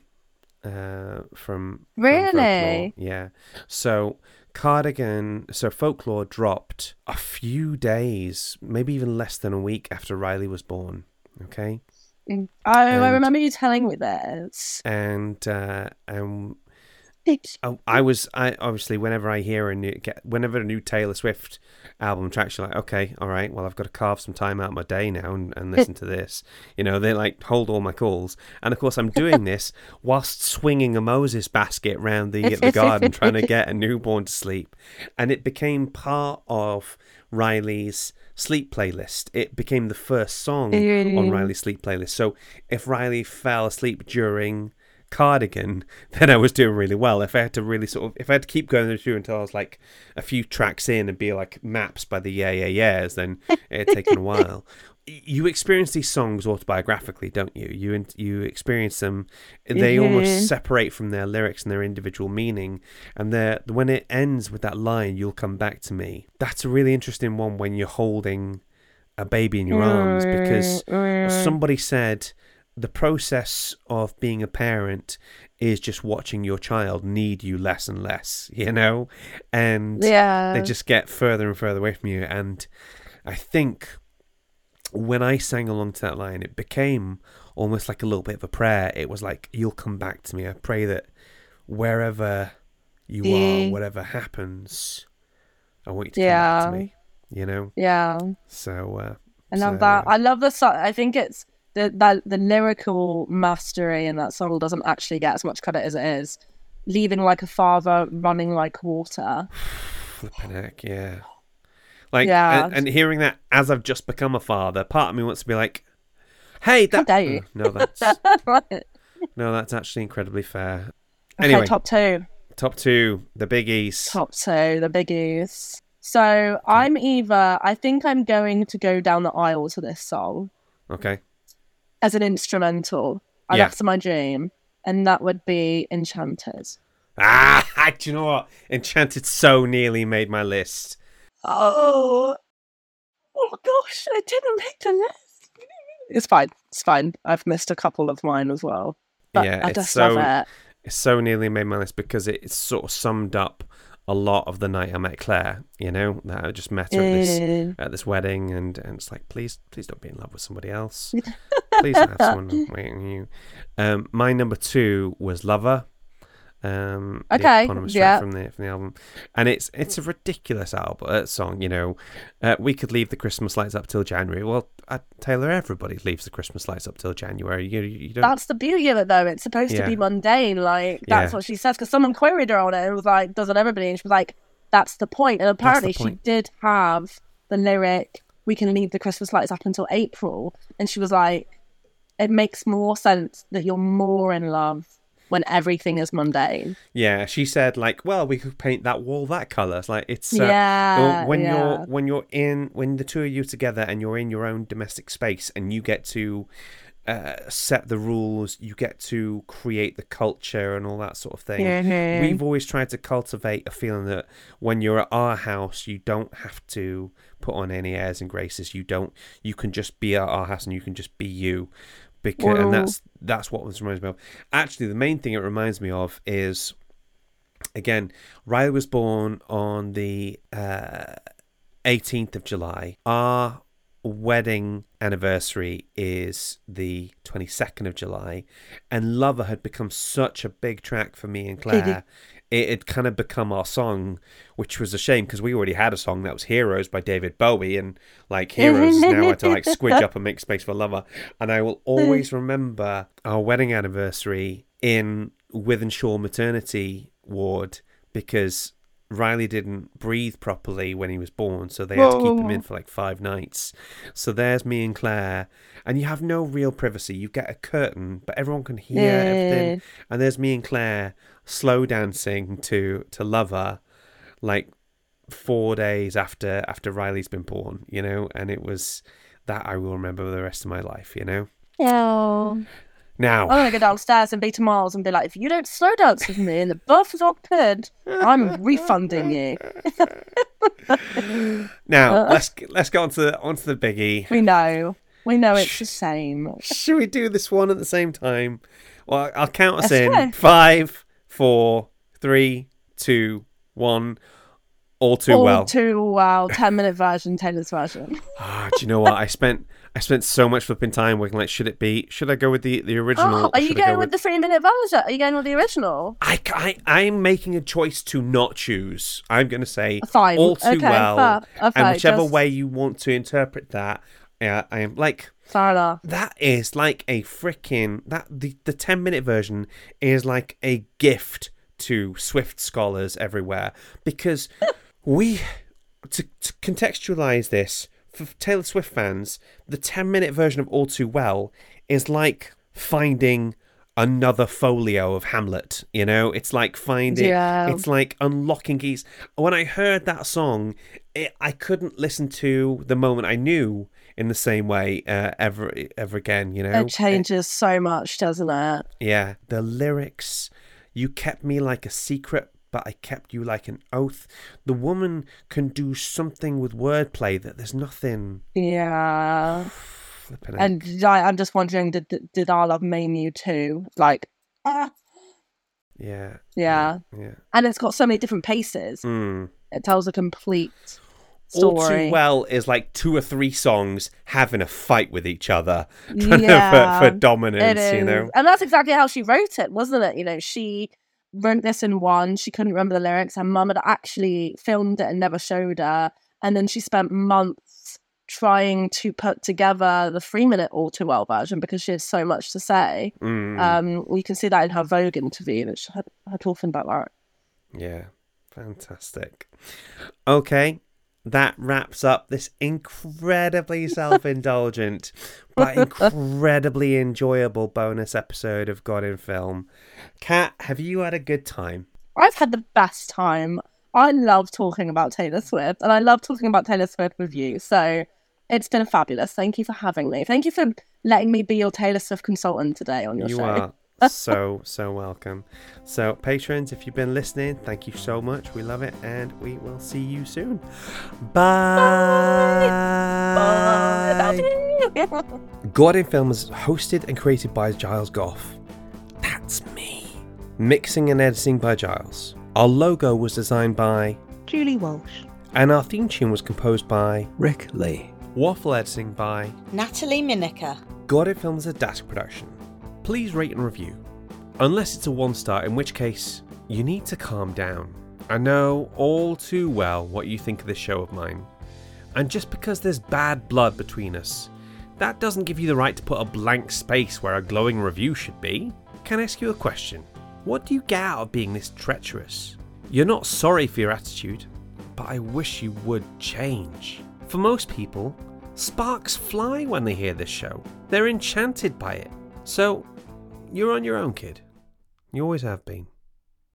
[SPEAKER 1] uh, from from
[SPEAKER 2] Really?
[SPEAKER 1] Folklore. Yeah. So Cardigan, so Folklore dropped a few days, maybe even less than a week after Riley was born. Okay,
[SPEAKER 2] Oh, I
[SPEAKER 1] And-
[SPEAKER 2] remember you telling me this.
[SPEAKER 1] and uh, and I, I was I obviously whenever I hear a new get whenever a new Taylor Swift album tracks, you're like, okay, all right, well I've got to carve some time out of my day now and, and listen to this. You know, they like hold all my calls, and of course I'm doing this whilst swinging a Moses basket round the the garden trying to get a newborn to sleep, and it became part of Riley's sleep playlist. It became the first song on. Riley's sleep playlist. So if Riley fell asleep during cardigan, then I was doing really well. If I had to really sort of, if I had to keep going through until I was like a few tracks in and be like maps by the yeah yeah yeahs, then it had taken a while. You experience these songs autobiographically, don't you? You you experience them; they
[SPEAKER 2] Mhm.
[SPEAKER 1] almost separate from their lyrics and their individual meaning. And they when it ends with that line, "You'll come back to me." That's a really interesting one when you're holding a baby in your arms because somebody said the process of being a parent is just watching your child need you less and less, you know? And
[SPEAKER 2] yeah.
[SPEAKER 1] they just get further and further away from you. And I think when I sang along to that line, it became almost like a little bit of a prayer. It was like, You'll come back to me. I pray that wherever you
[SPEAKER 2] Yeah.
[SPEAKER 1] are, whatever happens, I want you to come back to me, you know?
[SPEAKER 2] yeah.
[SPEAKER 1] So, uh,
[SPEAKER 2] I love
[SPEAKER 1] So,
[SPEAKER 2] that. I love the song. I think it's the that the lyrical mastery in that song doesn't actually get as much credit as it is. Leaving like a father, running like water.
[SPEAKER 1] Flipping heck, yeah. Like,
[SPEAKER 2] Yeah.
[SPEAKER 1] and, and hearing that as I've just become a father, part of me wants to be like, "Hey, that
[SPEAKER 2] dare you.
[SPEAKER 1] Oh, no, that's
[SPEAKER 2] right.
[SPEAKER 1] no, that's actually incredibly fair."
[SPEAKER 2] Okay,
[SPEAKER 1] Anyway,
[SPEAKER 2] top two.
[SPEAKER 1] top two, the biggies.
[SPEAKER 2] Top two, the biggies. So I'm either I think I'm going to go down the aisle to this song
[SPEAKER 1] Okay,
[SPEAKER 2] as an instrumental.
[SPEAKER 1] Yeah.
[SPEAKER 2] That's my dream. And that would be Enchanted.
[SPEAKER 1] ah, do you know what? Enchanted so nearly made my list.
[SPEAKER 2] Oh, oh gosh, I didn't make the list. It's fine. It's fine. I've missed a couple of mine as well. But
[SPEAKER 1] Yeah,
[SPEAKER 2] I
[SPEAKER 1] it's
[SPEAKER 2] just
[SPEAKER 1] so-
[SPEAKER 2] love it.
[SPEAKER 1] It so nearly made my list because it, it sort of summed up a lot of the night I met Claire. You know, that I just met her at this
[SPEAKER 2] Mm.
[SPEAKER 1] at this wedding, and, and it's like, please, please don't be in love with somebody else. please have someone waiting you. Um, my number two was Lover. Um,
[SPEAKER 2] Okay, yeah.
[SPEAKER 1] from the from the album, and it's it's a ridiculous album uh, song. You know, uh, we could leave the Christmas lights up till January. Well, uh, Taylor, everybody leaves the Christmas lights up till January. You you don't.
[SPEAKER 2] That's the beauty of it, though. It's supposed
[SPEAKER 1] Yeah.
[SPEAKER 2] to be mundane. Like, that's
[SPEAKER 1] Yeah.
[SPEAKER 2] what she says. Because someone queried her on it and was like, doesn't everybody? And she was like, that's the point. And apparently, she did have the lyric, we can leave the Christmas lights up until April. And she was like, it makes more sense that you're more in love when everything is mundane.
[SPEAKER 1] Yeah, she said like, well, we could paint that wall that color. It's like it's uh,
[SPEAKER 2] yeah.
[SPEAKER 1] when
[SPEAKER 2] yeah.
[SPEAKER 1] you're when you're in when the two of you together and you're in your own domestic space and you get to uh, set the rules, you get to create the culture and all that sort of thing.
[SPEAKER 2] Mhm.
[SPEAKER 1] We've always tried to cultivate a feeling that when you're at our house, you don't have to put on any airs and graces. You don't. You can just be at our house and you can just be you. Because
[SPEAKER 2] Well-
[SPEAKER 1] and that's that's what this reminds me of. Actually, the main thing it reminds me of is again, Riley was born on the uh, 18th of July. Our wedding anniversary is the 22nd of July, and Lover had become such a big track for me and Claire. It had kind of become our song, which was a shame because we already had a song that was Heroes by David Bowie, and like Heroes now I had to like squidge up and make space for Lover. And I will always remember our wedding anniversary in Wythenshawe Maternity Ward because Riley didn't breathe properly when he was born, so they had to keep him in for like five nights. So there's me and Claire, and you have no real privacy. You get a curtain, but everyone can hear everything. Eh. And there's me and Claire slow dancing to to Lover, like four days after after Riley's been born, you know. And it was that I will remember the rest of my life, you know.
[SPEAKER 2] Oh.
[SPEAKER 1] Now,
[SPEAKER 2] I'm gonna go downstairs and be to Miles and be like, if you don't slow dance with me and the buff is not I'm refunding you.
[SPEAKER 1] now uh. let's let's go on to the, onto the biggie.
[SPEAKER 2] We know. We know it's the same.
[SPEAKER 1] Should we do this one at the same time? Well, I'll count us
[SPEAKER 2] Let's
[SPEAKER 1] in.
[SPEAKER 2] go.
[SPEAKER 1] Five, four, three, two, one. All too
[SPEAKER 2] All
[SPEAKER 1] well.
[SPEAKER 2] too well. Ten minute version, Taylor's version.
[SPEAKER 1] Ah, do you know what? I spent I spent so much flipping time working like, should it be? Should I go with the the original?
[SPEAKER 2] Oh, are you going with the three minute version? Are you going with the original?
[SPEAKER 1] I, I, I'm making a choice to not choose. I'm going to say
[SPEAKER 2] Fine.
[SPEAKER 1] all too
[SPEAKER 2] Okay,
[SPEAKER 1] well,
[SPEAKER 2] fair. Okay,
[SPEAKER 1] and whichever
[SPEAKER 2] just-
[SPEAKER 1] way you want to interpret that, uh, I am like That is like a freaking that the the ten minute version is like a gift to Swift scholars everywhere because we to, to contextualize this for Taylor Swift fans, the ten minute version of All Too Well is like finding another folio of Hamlet. You know, it's like finding
[SPEAKER 2] Yeah.
[SPEAKER 1] it's like unlocking keys. When I heard that song, it, I couldn't listen to the moment I knew in the same way uh, ever ever again. You know,
[SPEAKER 2] It changes so much, doesn't it?
[SPEAKER 1] yeah, the lyrics. You kept me like a secret, but I kept you like an oath. The woman can do something with wordplay that there's nothing.
[SPEAKER 2] Yeah. And I, I'm just wondering, did did- our love maim you too? Like, ah,
[SPEAKER 1] yeah,
[SPEAKER 2] yeah.
[SPEAKER 1] yeah.
[SPEAKER 2] And it's got so many different paces.
[SPEAKER 1] Mm.
[SPEAKER 2] It tells a complete
[SPEAKER 1] All too well is like two or three songs having a fight with each other
[SPEAKER 2] Yeah,
[SPEAKER 1] for, for dominance. You know,
[SPEAKER 2] And that's exactly how she wrote it, wasn't it? You know, she wrote this in one, she couldn't remember the lyrics. Her mum had actually filmed it and never showed her. And then she spent months trying to put together the three minute all too well version because she has so much to say.
[SPEAKER 1] Mm.
[SPEAKER 2] Um, we can see that in her Vogue interview that she had her talking about that.
[SPEAKER 1] Yeah, fantastic. Okay, that wraps up this incredibly self indulgent but incredibly enjoyable bonus episode of God in Film. Kat, have you had a good time?
[SPEAKER 2] I've had the best time. I love talking about Taylor Swift and I love talking about Taylor Swift with you. So it's been fabulous. Thank you for having me. Thank you for letting me be your Taylor Swift consultant today on your
[SPEAKER 1] You
[SPEAKER 2] show.
[SPEAKER 1] are so, so welcome. So, patrons, if you've been listening, thank you so much. We love it, and we will see you soon. Bye.
[SPEAKER 2] Bye.
[SPEAKER 1] God in Film is hosted and created by Giles Goff. That's me. Mixing and editing by Giles. Our logo was designed by,
[SPEAKER 3] Julie Walsh.
[SPEAKER 1] and our theme tune was composed by,
[SPEAKER 4] Rick Lee.
[SPEAKER 1] Waffle editing by,
[SPEAKER 3] Natalie Miniker.
[SPEAKER 1] God in Film is a Dask production. Please rate and review. Unless it's a one star, in which case, you need to calm down. I know all too well what you think of this show of mine. And just because there's bad blood between us, that doesn't give you the right to put a blank space where a glowing review should be. Can I ask you a question? What do you get out of being this treacherous? You're not sorry for your attitude, but I wish you would change. For most people, sparks fly when they hear this show. They're enchanted by it. So, you're on your own, kid. You always have been.